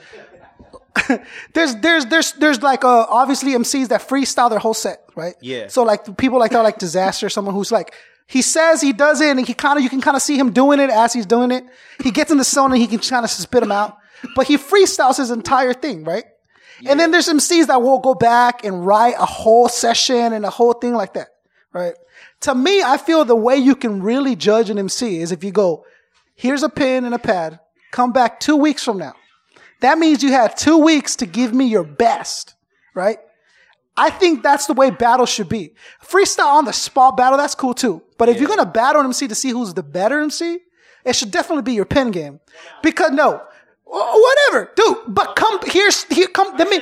there's there's there's there's like uh obviously MCs that freestyle their whole set, right? Yeah. So like people like that, like Dizaster, someone who's like he says he does it, and he kind of you can kind of see him doing it as he's doing it. He gets in the zone and he can kind of spit him out, but he freestyles his entire thing, right? And then there's some MCs that will go back and write a whole session and a whole thing like that, right? To me, I feel the way you can really judge an MC is if you go, here's a pen and a pad, come back two weeks from now. That means you had two weeks to give me your best, right? I think that's the way battle should be. Freestyle on the spot battle, that's cool too. But if you're gonna battle an MC to see who's the better MC, it should definitely be your pen game. Because no, Oh, whatever, dude. But come here's here come. Let me.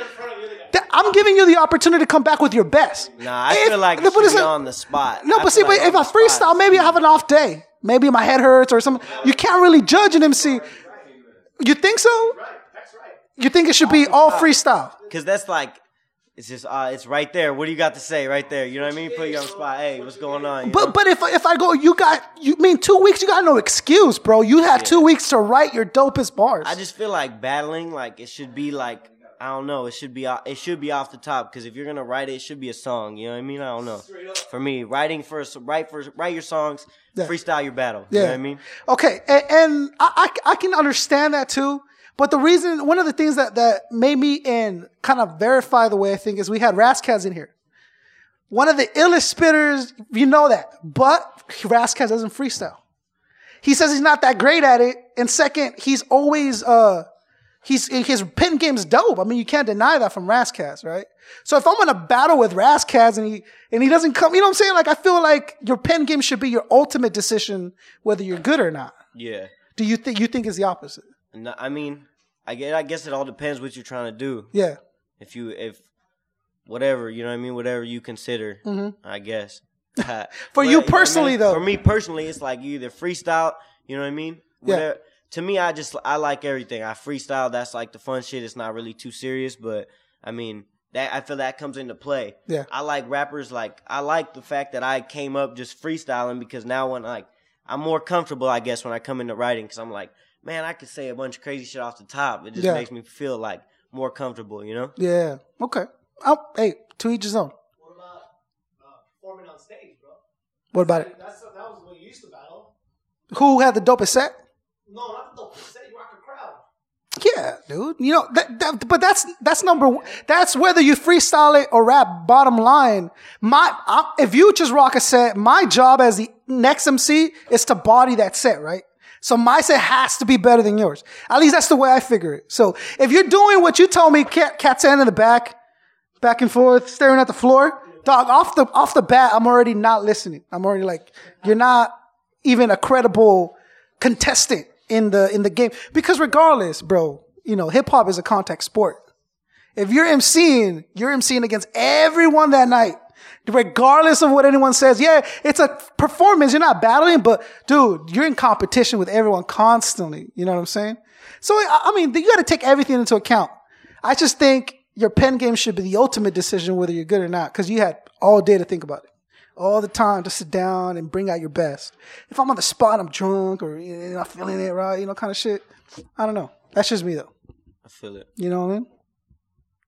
I'm giving you the opportunity to come back with your best. Nah, I If- feel like it should it's be on the spot. No, I but see, feel but if I the spot freestyle, maybe I have an off day. Maybe my head hurts or something. You can't really judge an MC. You think so? You think it should be all freestyle? Cause that's like it's just uh it's right there. What do you got to say right there? You know what I mean? Put you on the spot. Hey, what's going on? You know? But but if if I go, you got you mean two weeks? You got no excuse, bro. You had two weeks to write your dopest bars. I just feel like battling, like it should be like I don't know. It should be o- it should be off the top because if you're gonna write it, it should be a song. You know what I mean? I don't know. For me, writing first, write for write your songs, Yeah. freestyle your battle. You know what I mean? Okay, and, and I, I I can understand that too. But the reason, one of the things that that made me and kind of verify the way I think is we had Ras Kass in here. One of the illest spitters, you know that. But Ras Kass doesn't freestyle. He says he's not that great at it. And second, he's always uh he's his pen game's dope. I mean, you can't deny that from Ras Kass, right? So if I'm in a battle with Ras Kass and he and he doesn't come, you know what I'm saying? Like I feel like your pin game should be your ultimate decision whether you're good or not. Yeah. Do you think you think it's the opposite? No, I mean, I guess, I guess it all depends what you're trying to do. Yeah. If you if whatever you know what I mean, whatever you consider, I guess. Mm-hmm. For you But, I mean, personally, though. for me personally, it's like you either freestyle. You know what I mean? Yeah. To me, I just I like everything. I freestyle. That's like the fun shit. It's not really too serious, but I mean that I feel that comes into play. Yeah. I like rappers. Like I like the fact that I came up just freestyling because now when like I'm more comfortable, I guess, when I come into writing because I'm like, man, I could say a bunch of crazy shit off the top. It just Yeah. makes me feel like more comfortable. You know? Yeah. Okay. Oh, hey, to each his own. What about uh, performing on stage, bro? What about it? That's that was what you used to battle. Who had the dopest set? No, not the dope. Say you rock a crowd. Yeah, dude. You know, that, that, but that's that's number. one. That's whether you freestyle it or rap. Bottom line, my I, if you just rock a set, my job as the next MC is to body that set, right? So my set has to be better than yours. At least that's the way I figure it. So if you're doing what you told me, cat cat stand in the back, back and forth, staring at the floor, dog. Off the off the bat, I'm already not listening. I'm already like, you're not even a credible contestant in the in the game because regardless, bro, you know, hip hop is a contact sport. If you're MCing, you're MCing against everyone that night. Regardless of what anyone says, yeah, it's a performance. You're not battling, but dude, you're in competition with everyone constantly. You know what I'm saying? So, I mean, you got to take everything into account. I just think your pen game should be the ultimate decision whether you're good or not because you had all day to think about it. All the time to sit down and bring out your best. If I'm on the spot, I'm drunk or you know, not feeling it right, you know, kind of shit. I don't know. That's just me though. I feel it. You know what I mean?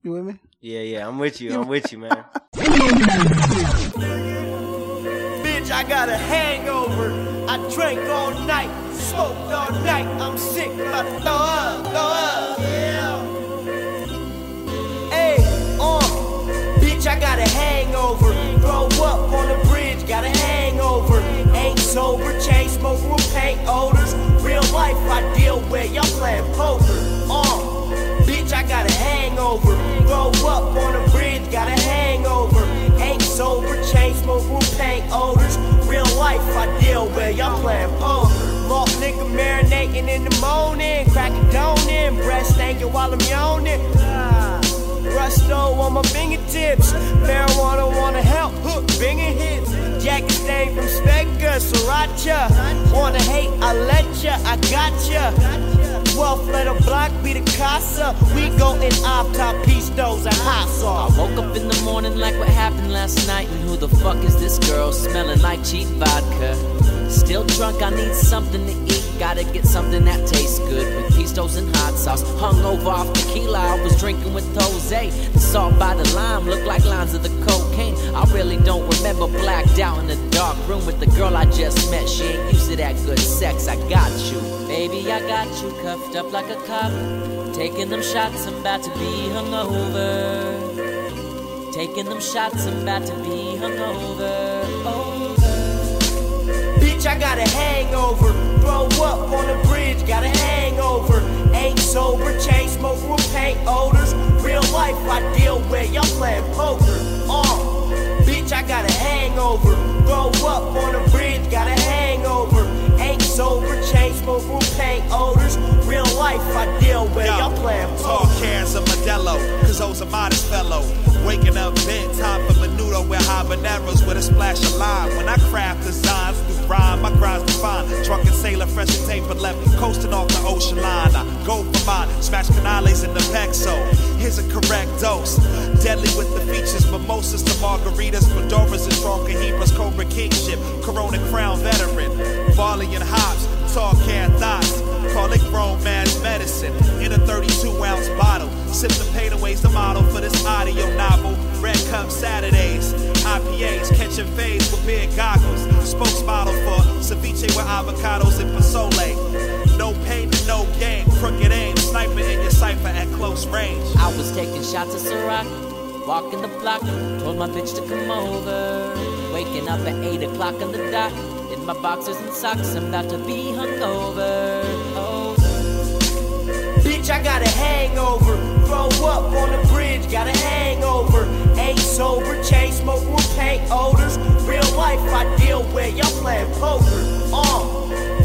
You with me? Yeah, yeah. I'm with you. I'm with you, man. Bitch, I got a hangover. I drank all night, smoked all night. I'm sick, about throw up, throw up. Yeah. Hey, uh, bitch, I got a hangover. Throw up on the bridge, got a hangover. Ain't sober, chain smoking with paint odors. Real life, I deal with y'all playing poker. A hangover. Throw up on the bridge, got a hangover. Ain't sober, chain smoking with paint odors. Real life, I deal with y'all playing poker. Malt liquor marinating in the morning. Crack a dome in, breath stinking while I'm yawning. Ah. Rusto on my fingertips. Marijuana wanna help, hook, binging hits. Jacket stain from Spectre, Sriracha. Wanna hate, I let ya, I gotcha. 12th letter block be the casa. We go in off top pistos and hot sauce. Woke up in the morning like what happened last night, and who the fuck is this girl smelling like cheap vodka? Still drunk, I need something to eat. Gotta get something that tastes good with pistos and hot sauce. Hung over off tequila, I was drinking with Jose. The salt by the lime looked like lines of the cocaine. I really don't remember blacked out in the dark room with the girl I just met. She ain't used to that good sex. I got you, baby. I got you cuffed up like a cop. Taking them shots, I'm about to be hungover. Taking them shots, I'm about to be hungover. Over. Bitch, I got a hangover. Throw up on the bridge, got a hangover. Ain't sober, chain smoking with paint odors. Real life, I deal with y'all playing poker. Uh, bitch, I got a hangover. Throw up on the bridge, got a hangover. Ain't sober, chain with paint odors. Real life, I deal with Yo, y'all playing Tall cans of Modelo, cause O's a modest fellow. Waking up bent, time for menudo with habaneros with a splash of lime. When I craft designs through rhyme, my grind's defined. Drunken sailor, fresh and taper left, coasting off the ocean line. I go for mine, smash canales in the Pexo. Here's a correct dose. Deadly with the features, mimosas to margaritas, fedoras and strong cohibas, Cobra Kingship, Corona Crown veteran. Barley and hops, tall can thoughts. Call it grown man's medicine in a 32 ounce bottle. Sip the pain away's the model for this audio novel. Red Cup Saturdays, IPAs, catching phase with big goggles. Spokesmodel for ceviche with avocados and pozole. No pain and no gain, crooked aim, sniping in your cipher at close range. I was taking shots of Ciroc, Walking the block, told my bitch to come over. Waking up at 8 o'clock on the dot. My boxers and socks, I'm about to be hungover. Oh. Bitch, I got a hangover. Throw up on the bridge, got a hangover. Ain't sober, chain smoke with paint odors. Real life, I deal with y'all playing poker. Uh,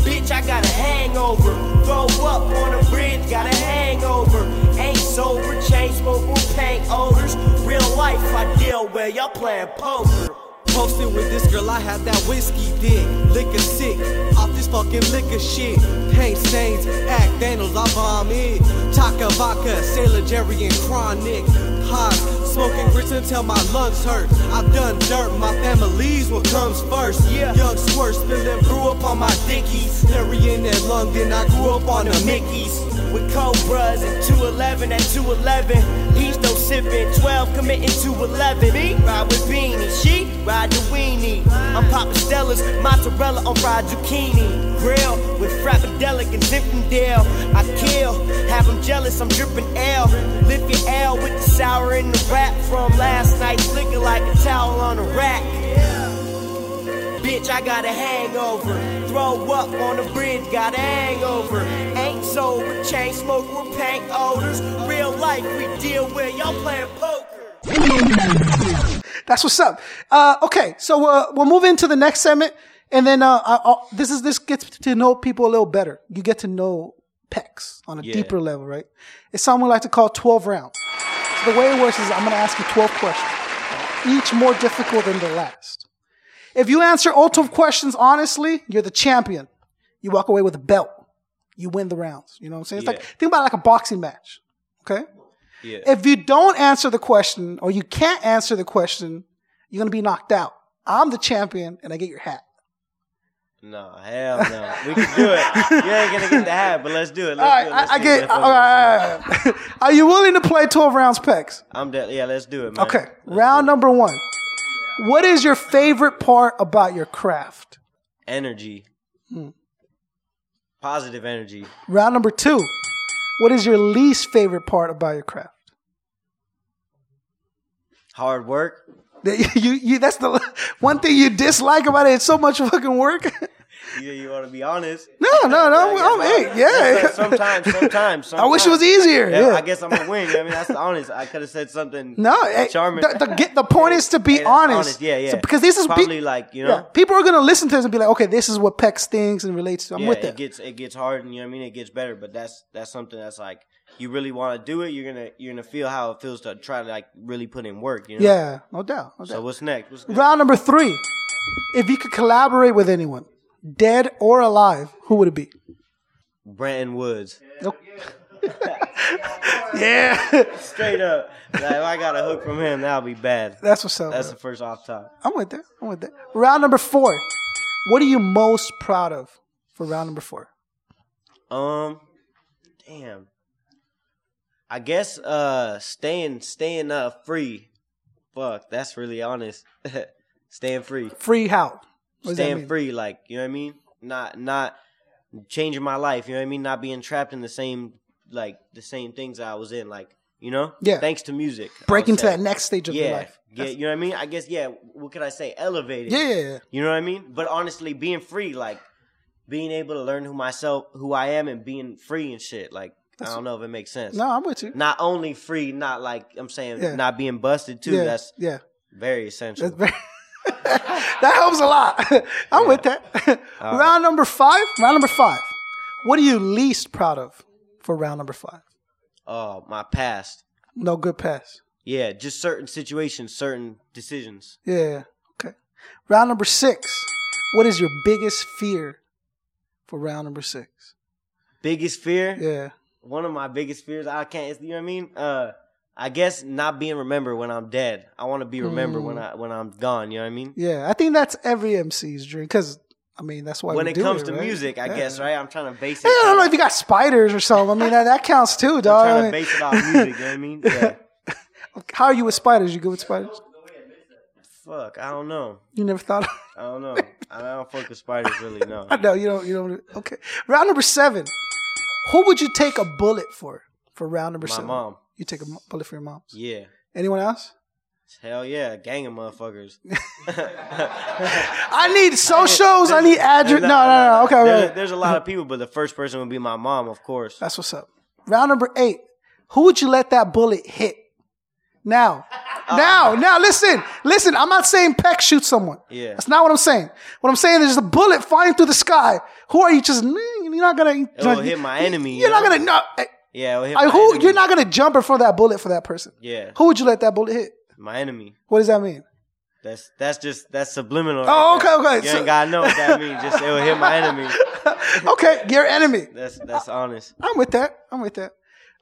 bitch, I got a hangover. Throw up on the bridge, got a hangover. Ain't sober, chain smoke with paint odors. Real life, I deal with y'all playing poker. Posted with this girl, I had that whiskey dick. Liquor sick, off this fucking liquor shit. Paint stains, act Daniels, I bomb it. Taaka vodka, Sailor Jerry and Chronic. Smoking grits until my lungs hurt. I've done dirt, my family's what comes first. Yeah. Young squirt, spilling brew up on my dickies. That lung, then I grew up on the Mickeys. with Cobras and 211 at 211. He's still sipping, 12 committing to 11. Me ride with Beanie, she ride the weenie. I'm popping Stellas, mozzarella on fried zucchini. Grill with Frappadelic and Zinfandel. I kill, have them jealous, I'm dripping L. Lift your L with the sour in the rap from last night, flicking like a towel on a rack. Bitch, I got a hangover. Throw up on the bridge, got a hangover. Ain't sober, chain smoke with paint odors. Real life, we deal with y'all playing poker. That's what's up. Uh, okay, so uh, we'll move into the next segment, and then uh, I, I'll, this is this gets to know people a little better. You get to know Pecks on a Yeah. deeper level, right? It's something we like to call twelve rounds. So the way it works is I'm going to ask you twelve questions, each more difficult than the last. If you answer all twelve questions honestly, you're the champion. You walk away with a belt. You win the rounds. You know what I'm saying? It's like think about it like a boxing match. Okay. Yeah. If you don't answer the question or you can't answer the question, you're gonna be knocked out. I'm the champion and I get your hat. No, hell no. We can do it. You ain't gonna get the hat, but let's do it. Let's All right, do it. I, Let's I see get. All right, all right. Are you willing to play 12 rounds, Pecks? I'm dead. Yeah, let's do it, man. Okay. Round number one. What is your favorite part about your craft? Energy. Hmm. Positive energy. Round number two. What is your least favorite part about your craft? Hard work. You, you, that's the one thing you dislike about it. It's so much fucking work. Yeah, you want to be honest? No, no, no. I'm, I'm hey, yeah. Sometimes, sometimes, sometimes. I wish it was easier. Yeah. I guess I'm gonna win. I mean, that's the honest. I could have said something. No, eh, charming. The, the, get, the point is to be Hey, that's honest. Yeah, yeah. So, because this is probably like you know. yeah, people are gonna listen to this and be like, okay, this is what Pecks thinks and relates to. I'm yeah, with it that. gets it gets hard, and you know what I mean. It gets better, but that's that's something that's like you really want to do it. You're gonna you're gonna feel how it feels to try to like really put in work. You know. Yeah, no doubt. No So doubt. what's next? What's? Round number three. If you could collaborate with anyone, dead or alive, who would it be? Brenton Woods. Nope. yeah, Straight up. Like, if I got a hook from him, that'll be bad. that's what's up. That's bro. the first off top. I'm with that. I'm with that. Round number four. What are you most proud of for round number four? Um, damn. I guess uh staying staying uh free. Fuck, that's really honest. staying free. Free how? What staying free, like you know what I mean. Not not changing my life. You know what I mean. Not being trapped in the same like the same things I was in. Like you know. Yeah. Thanks to music. Breaking to that next stage of yeah. your life. Yeah. You know what I mean. I guess yeah. What could I say? Elevated. Yeah, yeah, yeah. You know what I mean? But honestly, being free, like being able to learn who myself, who I am, and being free and shit. Like I don't know if it makes sense. No, I'm with you. Not only free, not like I'm saying, Yeah. not being busted too. yeah, That's yeah. very essential. That's very. that helps a lot. I'm with that. round number five. Round number five. What are you least proud of for round number five? Oh, my past. No good past. Yeah, just certain situations, certain decisions. Yeah. Okay. Round number six. What is your biggest fear for round number six? Biggest fear. Yeah. One of my biggest fears. I can't. You know what I mean? Uh, I guess not being remembered when I'm dead. I want to be remembered Mm. when I when I'm gone. You know what I mean? Yeah. I think that's every MC's dream because I mean that's why when it comes it, to right? music, I Yeah. guess, right? I'm trying to base it. I don't know if you got spiders or something. I mean that, that counts too, I'm dog. I trying to base it off music. You know what I mean? Yeah. how are you with spiders? You good with spiders? Fuck, I don't know. You never thought? Of- I don't know. I don't fuck with spiders really. No. I know you don't. You don't. Okay. Round number seven. Who would you take a bullet for? For round number My seven, mom. You take a bullet for your mom. Yeah. Anyone else? Hell yeah, a gang of motherfuckers. I need socials. I need address. No, no, no. Okay, There's, okay. there's a lot of people, but the first person would be my mom, of course. That's what's up. Round number eight. Who would you let that bullet hit? Now, Uh, now, now, listen, listen. I'm not saying Peck shoot someone. Yeah. That's not what I'm saying. What I'm saying is a bullet flying through the sky. Who are you just, you're not gonna, It will hit my enemy. you're not gonna, no. eh, Yeah, it will hit Like, my who, enemy. you're not gonna jump in front of that bullet for that person. Yeah, Who would you let that bullet hit? my enemy. What does that mean? That's that's just that's subliminal. Oh, right okay, okay, You so- ain't gotta know what that means. Just it will hit my enemy. Okay, your enemy. That's that's honest. I'm with that. I'm with that.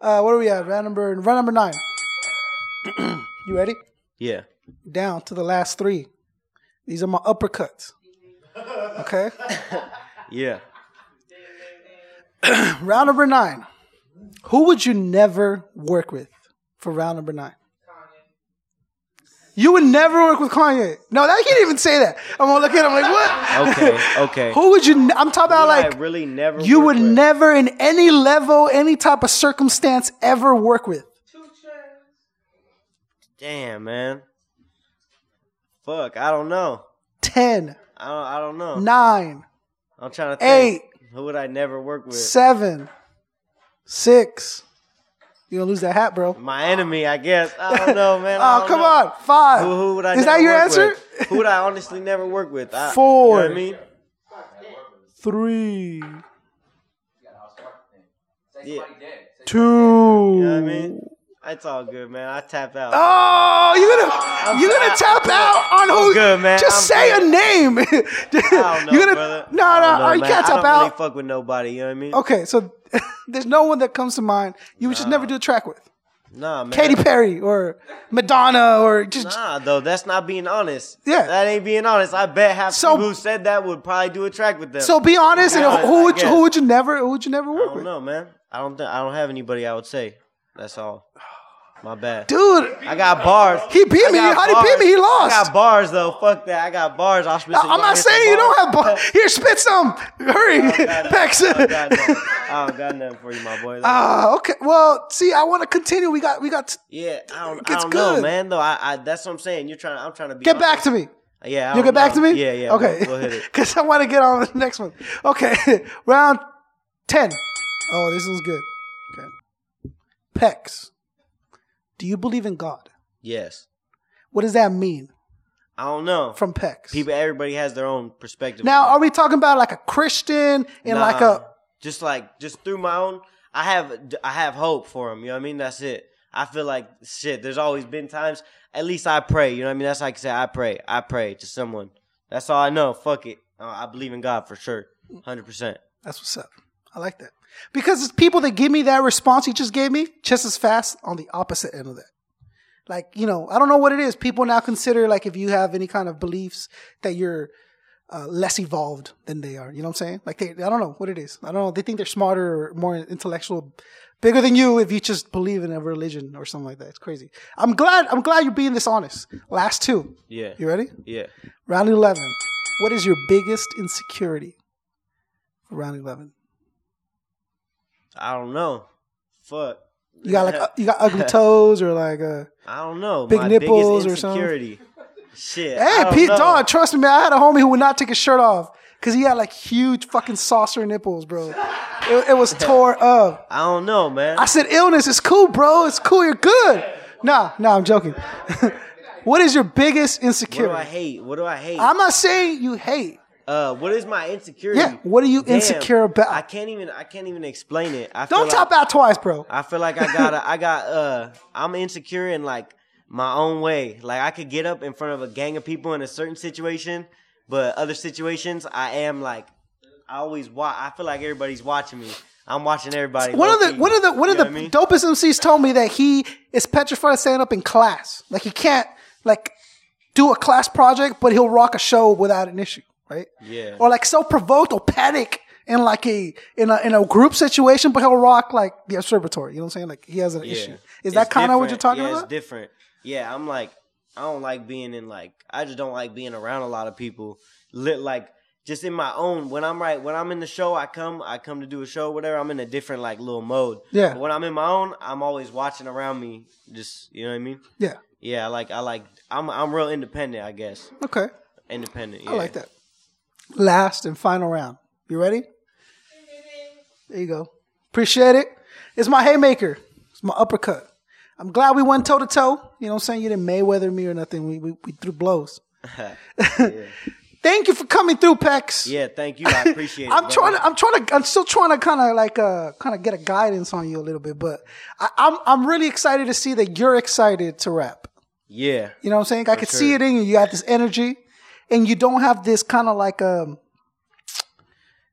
Uh, what are we at? Round number, round number nine. you ready? Yeah. Down to the last three. These are my uppercuts. Okay. Yeah. round number nine. Who would you never work with for round number nine? You would never work with Kanye. No, I can't even say that. I'm gonna look at him like, what? Okay. Okay. Who would you? I'm talking about like I really never. you would with? never, in any level, any type of circumstance, ever work with. Damn, man. Fuck, I don't know. Ten, I don't. I don't know. nine, I'm trying to think. eight, Who would I never work with? seven, six. You gonna lose that hat, bro? My enemy, I guess. I don't know, man. Oh, come know. on, five. Who, who would I? Is never that your work answer? with? Who would I honestly never work with? I, Four. You know what I mean? Three, Yeah. two. You know what I mean? It's all good, man. I tap out. Oh, you're gonna you're gonna I- tap I'm out on I'm who? good, man. Just I'm say good. a name. I don't know, you're gonna brother. no I no. know, oh, you man. can't I tap don't really out. fuck with nobody. You know what I mean? Okay, so there's no one that comes to mind. You would just never do a track with Nah, man. Katy Perry or Madonna or just Nah, though that's not being honest. Yeah. that ain't being honest. I bet half So- people who said that would probably do a track with them. So be honest, Be and who would you, who would you never who would you never I work don't with? know, man. I don't. Th- I don't have anybody. I would say. That's all. My bad. Dude, I got bars. He beat me. How'd he beat me? He lost. I got bars though. Fuck that. I got bars. I'll spit some I'm not saying you don't have bars. Here, spit some. Hurry, Pecks. I don't got nothing. I don't got nothing for you, my boy. Ah, okay. Well, see, I want to continue. We got we got. To yeah, I don't, I don't know, good. man. Though I, I, that's what I'm saying. You're trying. I'm trying to be. get back to me. Yeah, I You don't get back know. to me. Yeah, yeah. Okay. We'll, we'll hit it. Because I want to get on the next one. Okay, round ten. Oh, this one's good. Okay. Pecks. Do you believe in God? Yes. What does that mean I don't know. from Pecks? People, everybody has their own perspective. Now, are we talking about like a Christian and like a just like just through my own. I have I have hope for him. You know what I mean? That's it. I feel like shit. There's always been times. At least I pray. You know what I mean? That's like I say. I pray. I pray to someone. That's all I know. Fuck it. Uh, I believe in God for sure. Hundred percent. That's what's up. I like that. Because it's people that give me that response you just gave me just as fast on the opposite end of that. Like, you know, I don't know what it is. People now consider like if you have any kind of beliefs that you're uh, less evolved than they are. You know what I'm saying? Like they, I don't know what it is. I don't know. They think they're smarter or more intellectual, bigger than you if you just believe in a religion or something like that. It's crazy. I'm glad. I'm glad you're being this honest. Last two. Yeah. You ready? Yeah. Round eleven. What is your biggest insecurity? For round eleven. I don't know. Fuck. You got like uh, you got ugly toes or like uh I don't know. Big nipples or something? insecurity. Shit. Hey, Pete, know. dog, trust me, man. I had a homie who would not take his shirt off because he had like huge fucking saucer nipples, bro. It, it was tore up. I don't know, man. I said, illness It's cool, bro. It's cool. You're good. Nah, nah, I'm joking. what is your biggest insecurity? what do I hate? What do I hate? I'm not saying you hate. Uh, what is my insecurity? Yeah, what are you Damn, insecure about? I can't even. I can't even explain it. I Don't like, top out twice, bro. I feel like I got. to I got. Uh, I'm insecure in like my own way. Like I could get up in front of a gang of people in a certain situation, but other situations, I am like. I always watch. I feel like everybody's watching me. I'm watching everybody. One of the one of the one of the I dopest MCs told me that he is petrified of standing up in class. Like he can't like do a class project, but he'll rock a show without an issue, right? Yeah. Or like so provoked or panic in like a in a in a group situation, but he'll rock like the observatory. You know what I'm saying? Like he has an Yeah. issue. Is It's that kind of what you're talking yeah, about? It's different. Yeah, I'm like, I don't like being in like, I just don't like being around a lot of people. Lit like just in my own when I'm right when I'm in the show I come I come to do a show whatever I'm in a different like little mode Yeah. but when I'm in my own I'm always watching around me just you know what I mean Yeah. yeah I like I like I'm I'm real independent I guess Okay. independent yeah. I like that. Last and final round. You ready? There you go. Appreciate it. It's my haymaker. It's my uppercut. I'm glad we went toe to toe. You know what I'm saying? You didn't Mayweather me or nothing. We we, we threw blows. Thank you for coming through, Pecks. yeah thank you I appreciate it I'm brother. trying to. I'm trying to. I'm still trying to kind of like uh kind of get a guidance on you a little bit, but I, I'm I'm really excited to see that you're excited to rap. yeah You know what I'm saying? I could see it in you. You got this energy, and you don't have this kind of like um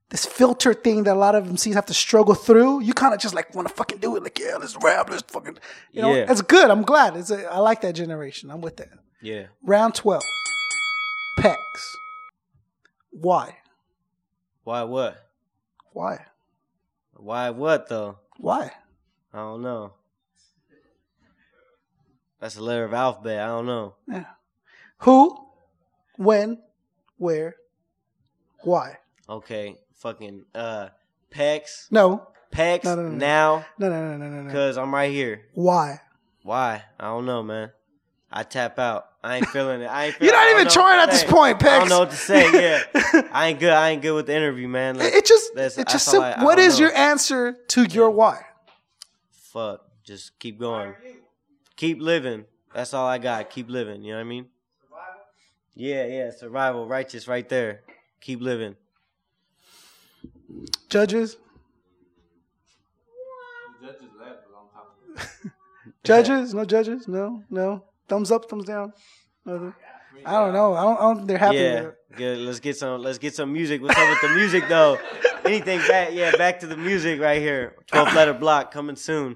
this filter thing that a lot of MCs have to struggle through. You kind of just like want to fucking do it. Like yeah, let's rap. Let's fucking. You know, Yeah. it's good. I'm glad. It's a, I like that generation. I'm with that. yeah Round twelve. Pecks. Why? why what Why? why what though Why? I don't know that's a letter of alphabet I don't know Yeah. Who? When? Where? Why? okay fucking uh Pecks No. Pecks No, no, no, no. now No. No. No. No. No. no. cause I'm right here Why? Why? I don't know, man. I tap out. I ain't feeling it. I ain't. You're feeling, not I don't even trying at this point, I Pecks. don't know what to say. Yeah, I ain't good. I ain't good with the interview, man. Like, It just. that's- It just. I- I what is know. your answer to your why? fuck? Just keep going. Keep living. That's all I got. Keep living. You know what I mean? Yeah, yeah. Survival, righteous, right there. Keep living. Judges. Judges? No judges? No, no. Thumbs up, thumbs down. Nothing. I don't know. I don't, I don't think they're happy yeah, with good. Let's get some. Let's get some music. What's up with the music though? Anything back? Yeah, back to the music right here. Twelve letter block coming soon.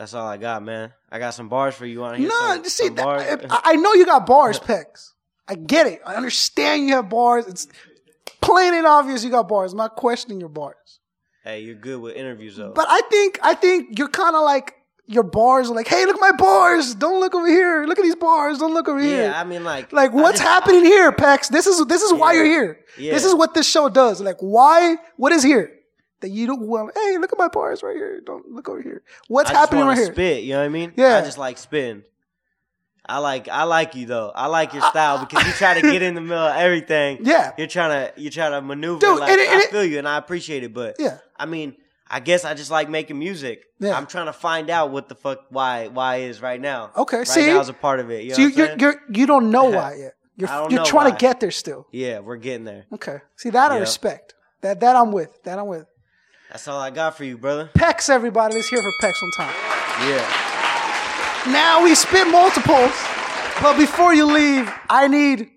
That's all I got, man. I got some bars for you on here. No, some, see, some that. I, I know you got bars, Pecks. I get it. I understand you have bars. It's plain and obvious you got bars. I'm not questioning your bars. hey, you're good with interviews though. But I think I think you're kind of like your bars are like, hey, look at my bars. Don't look over here. Look at these bars. Don't look over here. yeah, I mean, like, like what's just- happening here, Pecks? This is this is why you're here. Yeah. This is what this show does. Like why? What is here? That you don't well, hey, look at my bars right here. Don't look over here. What's I happening right here? Spit, you know what I mean? Yeah. I just like spitting. I like I like you though. I like your style because you try to get in the middle of everything. Yeah. You're trying to you try to maneuver. Dude, like, and it- and I feel you and I appreciate it, but Yeah. I mean, I guess I just like making music. Yeah. I'm trying to find out what the fuck why why is right now. Okay, right see? now is a part of it. You know So you're, you're you don't know why yet. You're I don't you're trying why. to get there still. yeah, we're getting there. Okay. See that I respect. That that I'm with. That I'm with. That's all I got for you, brother. Pecks, everybody. Let's hear for Pecks one time. Yeah. Now we spit multiples, but before you leave, I need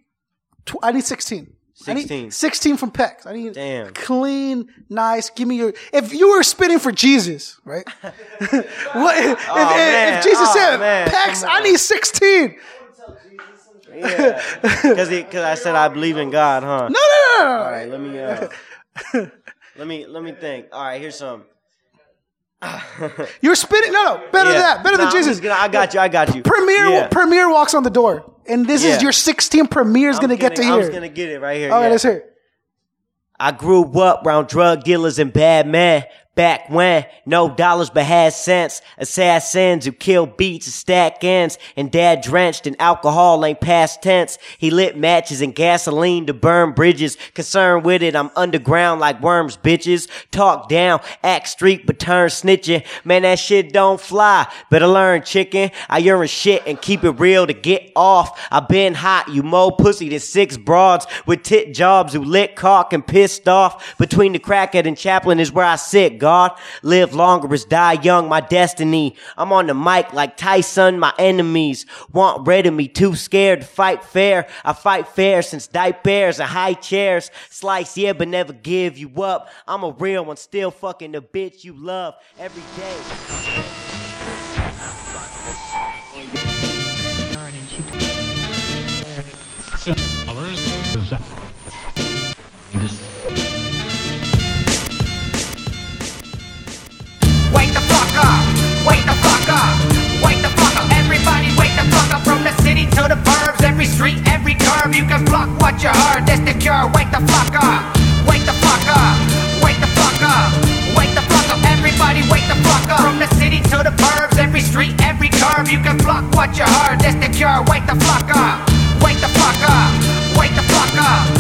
tw- I need sixteen. I need 16. 16 from Pecks. I need Damn. clean, nice. Give me your. If you were spitting for Jesus, right? what, if, if, Oh, man. if Jesus Oh, said, man. Pecks, I need 16. Yeah. Because I said I believe in God, huh? No, no, no, no, no. All right, let me uh, let me let me think. All right, here's some. You're spitting. No, no. Better than that. Better Nah, than I'm Jesus. just gonna- I got you. I got you. Premier Yeah. Premier walks on the door, and this Yeah. is your 16 Premier's I'm gonna get to I was hear. gonna get it right here. All right, yeah. let's hear. it. I grew up around drug dealers and bad men. Back when no dollars but had cents, assassins who kill beats and stack ends, and dad drenched in alcohol ain't past tense. He lit matches and gasoline to burn bridges. Concerned with it, I'm underground like worms, bitches. Talk down, act street but turn snitching. Man, that shit don't fly. Better learn, chicken. I urine shit and keep it real to get off. I been hot, you more pussy than six broads with tit jobs who lit cock and pissed off. Between the crackhead and chaplain is where I sit, God. Live longer is die young, my destiny. I'm on the mic like Tyson, my enemies want rid of me, too scared to fight fair. I fight fair since diapers and high chairs. Slice, yeah, but never give you up. I'm a real one, still fucking the bitch you love every day. wake the fuck up. Wake the fuck up. Everybody wake the fuck up. From the city to the burbs, every street, every curve. You can block what you heard. That's the cure. Wake the fuck up. Wake the fuck up. Wake the fuck up. Wake the fuck up. Everybody wake the fuck up. From the city to the burbs, every street, every curve. You can block what you heard. That's the cure. Wake the fuck up. Wake the fuck up. Wake the fuck up.